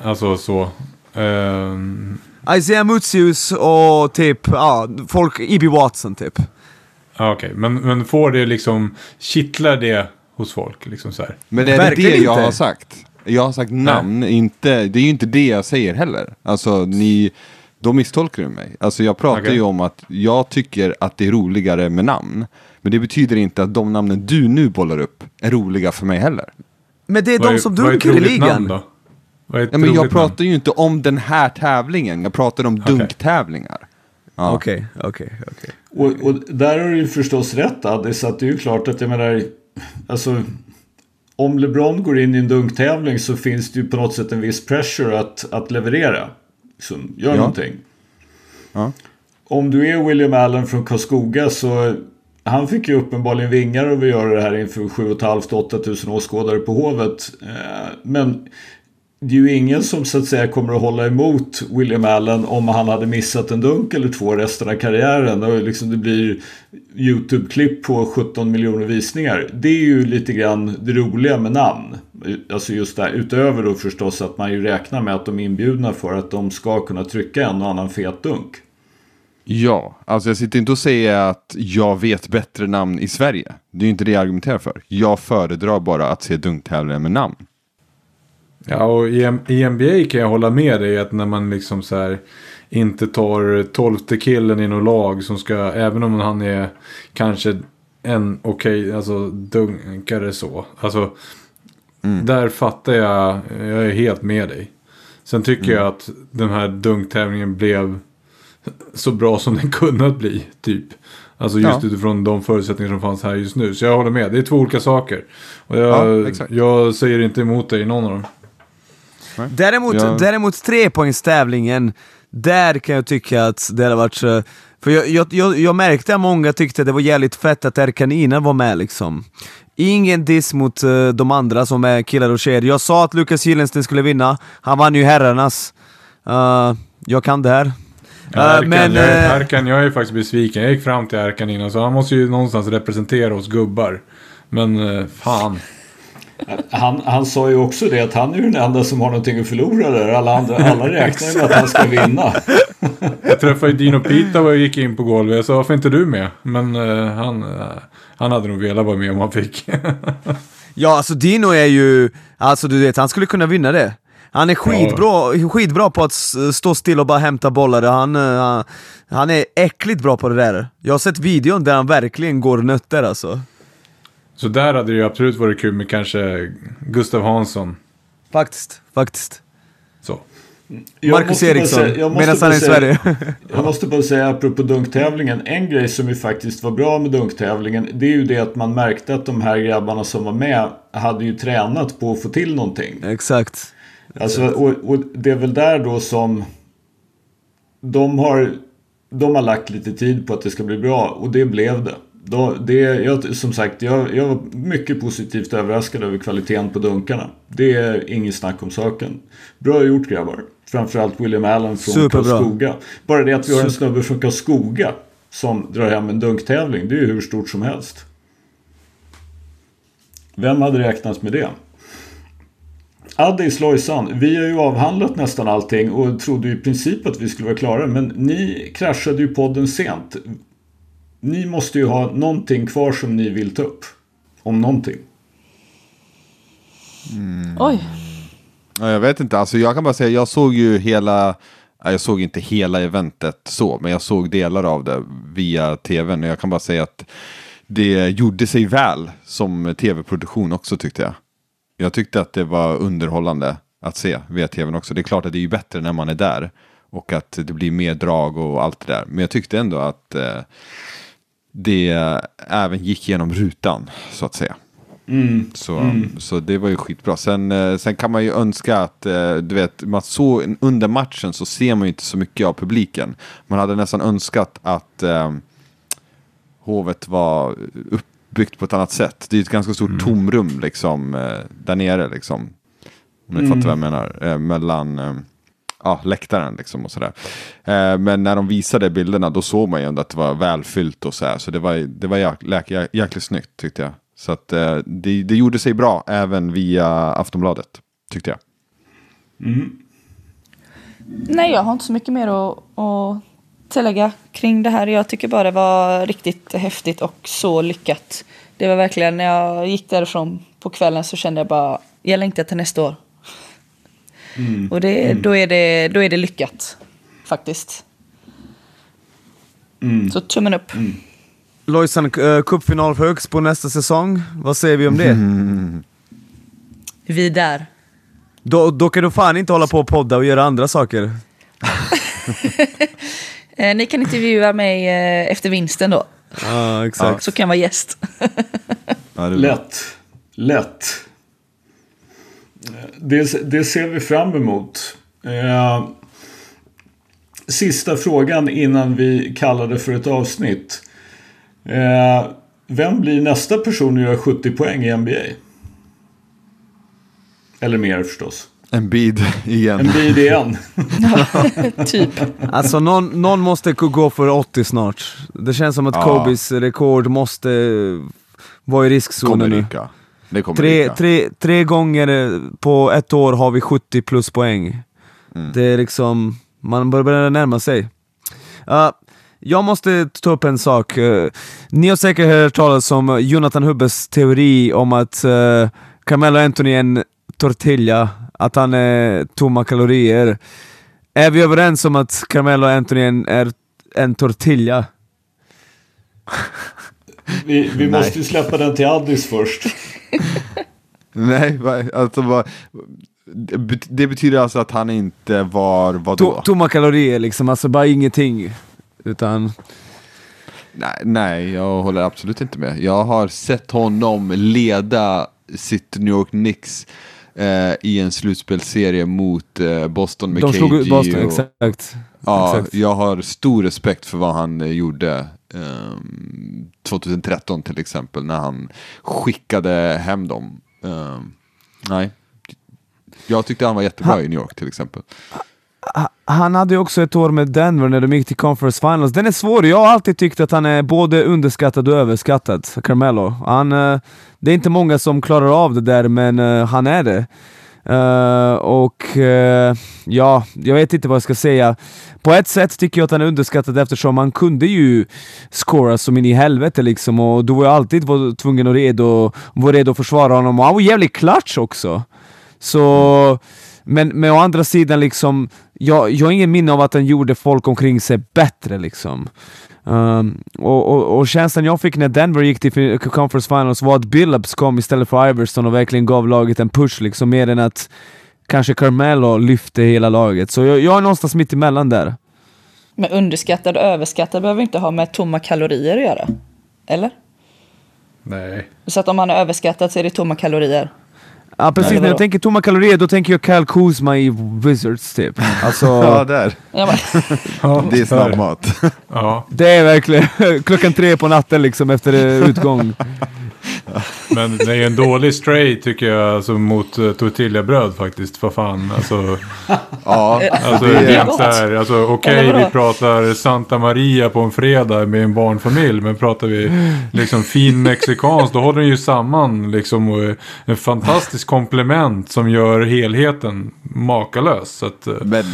alltså så. ehm, Isaiah Mutsius och typ, ja, folk, E.B. Watson typ. Ja, okej, men, men får det liksom, kittlar det hos folk liksom så här? Men är det Verkligen det jag inte. har sagt? Jag har sagt namn, inte, det är ju inte det jag säger heller. Alltså ni, då misstolkar du mig. Alltså jag pratar Okej. ju om att jag tycker att det är roligare med namn. Men det betyder inte att de namnen du nu bollar upp är roliga för mig heller. Men det är Vad de som är dunkar i namn ligan. ett Ja, men jag roligt namn? pratar ju inte om den här tävlingen, jag pratar om dunktävlingar. Ja. Okej, okej, okej. Och, och där har du ju förstås rätt Addis, att det är ju klart att jag menar, alltså om LeBron går in i en dunktävling så finns det ju på något sätt en viss pressure att, att leverera. Så gör Ja. någonting. Ja. Om du är William Allen från Karlskoga så han fick ju uppenbarligen vingar av att göra det här inför 7 500-8 tusen åskådare på Hovet. Eh, Men det är ju ingen som så att säga kommer att hålla emot William Allen om han hade missat en dunk eller två resten av karriären. Och liksom det blir YouTube-klipp på 17 miljoner visningar. Det är ju lite grann det roliga med namn. Alltså just det här, utöver då förstås att man ju räknar med att de är inbjudna för att de ska kunna trycka en och annan fet dunk. Ja, alltså jag sitter inte och säger att jag vet bättre namn i Sverige. Det är ju inte det jag argumenterar för. Jag föredrar bara att se dunktävlingar med namn. Ja, och i, i NBA kan jag hålla med dig att när man liksom så här inte tar tolfte killen i något lag som ska, även om han är kanske en okej, alltså dunkare så. Alltså, där fattar jag, jag är helt med dig. Sen tycker jag att den här dunktävlingen blev så bra som den kunnat bli, typ. Alltså just Ja. utifrån de förutsättningar som fanns här just nu. Så jag håller med, det är två olika saker. Och jag, Ja, jag säger inte emot dig i någon av dem. Däremot, Ja. däremot trepoängstävlingen, där kan jag tycka att det hade varit... eh, För jag, jag, jag, jag märkte att många tyckte det var jävligt fett att Erkanina var med liksom. Ingen diss mot uh, de andra som är killar och tjejer. Jag sa att Lukas Gyllensten skulle vinna, han vann ju herrarnas. Uh, jag kan det här. Ja, Erkan, men, jag, Erkan, jag är faktiskt besviken. Jag gick fram till Erkan innan, så han måste ju någonstans representera oss gubbar. Men fan. Han, han sa ju också det att han är den enda som har någonting att förlora där. Alla, andra, alla räknar med att han ska vinna. Jag träffade Dino Pita och gick in på golvet. Jag sa varför inte du med? Men uh, han, uh, han hade nog velat vara med om han fick. ja, alltså Dino är ju... Alltså du vet, han skulle kunna vinna det. Han är skitbra, skitbra på att stå still och bara hämta bollar. Han, uh, han är äckligt bra på det där. Jag har sett videon där han verkligen går nötter alltså. Så där hade det ju absolut varit kul med kanske Gustav Hansson. Faktiskt, faktiskt. Så. Marcus Eriksson, medan han är i Sverige. jag måste bara säga apropå dunktävlingen. En grej som ju faktiskt var bra med dunktävlingen. Det är ju det att man märkte att de här grabbarna som var med hade ju tränat på att få till någonting. Exakt. Alltså, och, och det är väl där då som de har, de har lagt lite tid på att det ska bli bra och det blev det. Då, det, jag, som sagt, jag, jag var mycket positivt överraskad över kvaliteten på dunkarna. Det är inget snack om saken. Bra gjort grabbar. Framförallt William Allen från Superbra. Karlskoga. Bara det att vi har en snubbe från Karlskoga som drar hem en dunktävling. Det är ju hur stort som helst. Vem hade räknat med det? Addis Lojsan, vi har ju avhandlat nästan allting och trodde i princip att vi skulle vara klara. Men ni kraschade ju podden sent. Ni måste ju ha någonting kvar som ni vill ta upp. Om någonting. Mm. Oj. Ja, jag vet inte, alltså jag kan bara säga, jag såg ju hela, jag såg inte hela eventet så, men jag såg delar av det via tvn. Och jag kan bara säga att det gjorde sig väl som tv-produktion också tyckte jag. Jag tyckte att det var underhållande att se via tvn också. Det är klart att det är ju bättre när man är där. Och att det blir mer drag och allt det där. Men jag tyckte ändå att eh, det även gick genom rutan så att säga. Mm. Så, mm. så det var ju skitbra. Sen, eh, sen kan man ju önska att, eh, du vet, man så, under matchen så ser man ju inte så mycket av publiken. Man hade nästan önskat att eh, hovet var uppbyggt på ett annat sätt. Det är ett ganska stort mm. tomrum liksom eh, där nere liksom. Om ni mm. fattar vad jag menar. Eh, mellan ja, läktaren liksom och sådär. Eh, men när de visade bilderna då såg man ju ändå att det var välfyllt och så här. Så det var, det var jäk, jäk, jäkligt snyggt tyckte jag. Så att eh, det, det gjorde sig bra även via Aftonbladet tyckte jag. Mm. Nej, jag har inte så mycket mer att, att tillägga kring det här. Jag tycker bara det var riktigt häftigt och så lyckat. Det var verkligen, när jag gick därifrån på kvällen så kände jag bara, jag längtar till nästa år. Mm. Och det, mm. då, är det, då är det lyckat, faktiskt. Mm. Så tummen upp. Mm. Lojsan, uh, cupfinal för Högsbo nästa säsong. Vad säger vi om det? Vi där. Då, då kan du fan inte hålla på och podda och göra andra saker. eh, ni kan intervjua mig eh, efter vinsten då. Ja, exakt. Så kan jag vara gäst. ja, Lätt. Lätt. Det, det ser vi fram emot. Eh, sista frågan innan vi kallar det för ett avsnitt. Eh, vem blir nästa person att göra 70 poäng i NBA? Eller mer förstås. En bid igen. En bid igen. typ. Alltså någon, någon måste gå för 80 snart. Det känns som att ja. Kobis rekord måste vara i riskzonen nu. Tre, tre, tre gånger på ett år har vi 70 plus poäng. Mm. Det är liksom, man börjar närma sig. Uh, jag måste ta upp en sak. Uh, ni har säkert hört talas om Jonathan Hubbes teori om att uh, Carmelo Anthony är en tortilla, att han är tomma kalorier. Är vi överens om att Carmelo Anthony är en tortilla? Vi, vi måste ju släppa den till Addis först. Nej, alltså vad... Det betyder alltså att han inte var, vadå? To tomma kalorier liksom, alltså bara ingenting. Utan... Nej, nej, jag håller absolut inte med. Jag har sett honom leda sitt New York Knicks eh, i en slutspelsserie mot eh, Boston med De KG. slog ut Boston, och, exakt. Ja, exakt. jag har stor respekt för vad han eh, gjorde 2013 till exempel när han skickade hem dem. Ehm, nej, jag tyckte han var jättebra Han- i New York till exempel. Ha- Han hade ju också ett år med Denver när de gick till Conference Finals. Den är svår. Jag har alltid tyckt att han är både underskattad och överskattad, Carmelo. Han, eh, det är inte många som klarar av det där, men eh, han är det. Eh, och uh, ja, jag vet inte vad jag ska säga. På ett sätt tycker jag att han är underskattad eftersom han kunde ju scora som in i helvete liksom och du var ju alltid var tvungen att redo, var redo att försvara honom och han var jävligt klatsch också. Så, men, men å andra sidan liksom, jag, jag har ingen minne av att han gjorde folk omkring sig bättre liksom. Um, och, och, och känslan jag fick när Denver gick till Conference Finals var att Billups kom istället för Iverson och verkligen gav laget en push liksom, mer än att kanske Carmelo lyfte hela laget. Så jag, jag är någonstans mitt emellan där. Men underskattad och överskattad behöver inte ha med tomma kalorier att göra. Eller? Nej. Så att om man är överskattad så är det tomma kalorier. Ja precis, när jag tänker tomma kalorier då tänker jag Kyle Kuzma i Wizards typ. Alltså, Ja, där. Det är snabbmat. Ja, det är verkligen klockan tre på natten liksom efter utgång. men det är en dålig stray tycker jag alltså, mot uh, tortillabröd faktiskt. Vad fan, alltså. Ja, Alltså, det det är, gott. här, alltså okej vadå? vi pratar Santa Maria på en fredag med en barnfamilj. Men pratar vi liksom fin mexikansk då håller den ju samman liksom. En fantastisk komplement som gör helheten makalös. Att, eh, men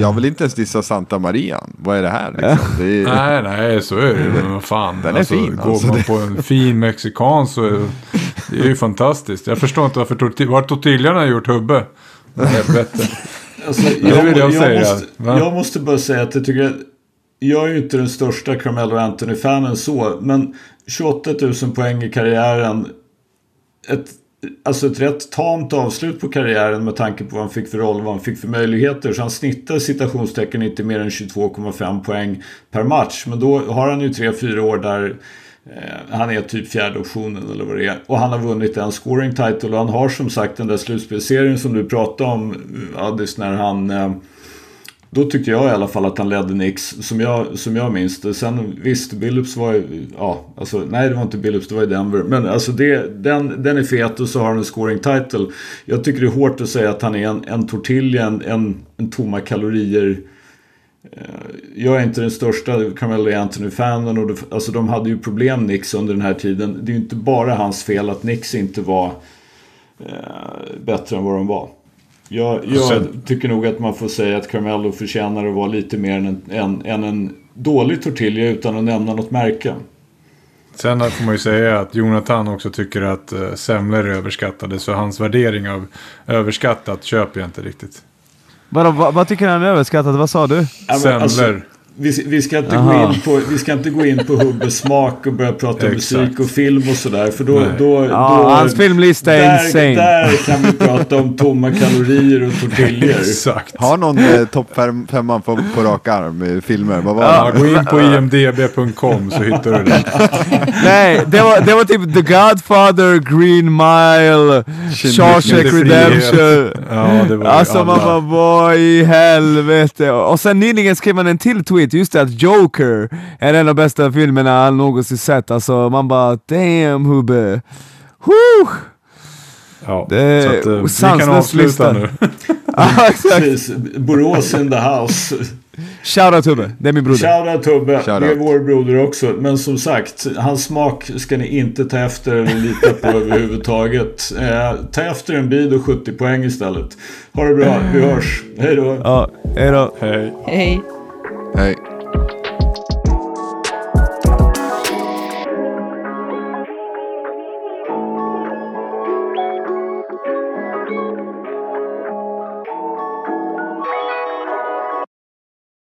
jag vill inte ens dissa Santa Maria. Vad är det här liksom? Det är, Nej, nej, så är det Men vad fan. Den är alltså, fin, Går alltså. man på en fin mexikan så det är ju fantastiskt. Jag förstår inte varför torti- var tortillarna har gjort hubbe. Helvete. Alltså, Det vill jag säga. Måste, jag måste bara säga att jag tycker att jag är ju inte den största Carmelo Anthony-fanen så, men 28 000 poäng i karriären. Ett, alltså ett rätt tamt avslut på karriären med tanke på vad han fick för roll och vad han fick för möjligheter. Så han snittar citationstecken inte mer än 22,5 poäng per match. Men då har han ju 3-4 år där Eh, han är typ fjärde optionen eller vad det är. Och han har vunnit en scoring title och han har som sagt den där slutspelserien som du pratade om eh, Addis när han eh, då tyckte jag i alla fall att han ledde Nix, som jag, som jag minns det. Sen visst, Billups var ju, ja, alltså nej det var inte Billups, det var i Denver. Men alltså det, den, den är fet och så har han en scoring title. Jag tycker det är hårt att säga att han är en, en tortilla, en, en, en tomma kalorier. Eh, Jag är inte den största Carmelo Anthony-fanen och det, alltså de hade ju problem Knicks under den här tiden. Det är ju inte bara hans fel att Knicks inte var eh, bättre än vad de var. Jag, jag Sen- tycker nog att man får säga att Carmelo förtjänar att vara lite mer än en, än, än en dålig tortilla utan att nämna något märke. Sen får man ju säga att Jonathan också tycker att uh, semlor är överskattade. Så hans värdering av överskattat köper jag inte riktigt. Vadå, vad, vad tycker han är överskattat? Vad sa du? Semlor. alltså, vi, vi, ska inte gå in på, vi ska inte gå in på Hubbes smak och börja prata musik och film och sådär. För då, då, Ja, då, hans filmlista är där, insane. Där kan vi prata om tomma kalorier och tortillor. Exakt. har någon eh, topp fem, femman på, på rak arm i filmer? Vad var Ja, det? gå in på imdb.com så hittar du det. Nej, det var, det var typ The Godfather, Green Mile, Shawshank. Redemption. Ja, det var Alltså alla. man bara vad i helvete. Och sen nyligen skrev man en till tweet, just det att Joker är en av de bästa filmerna han någonsin sett. Alltså man bara damn Hubbe. Whew! Ja, Det- så att, eh, vi kan avsluta lista. nu. Ja exakt. Precis. Borås in the house. Shoutout Hubbe, det är min broder. Shoutout Tubbe. Shoutout. Det är vår broder också. Men som sagt, hans smak ska ni inte ta efter eller lita på överhuvudtaget. Eh, ta efter en bid och 70 poäng istället. Ha det bra, vi hörs. Hej då. Ja, hejdå. Hej. hej. Hej.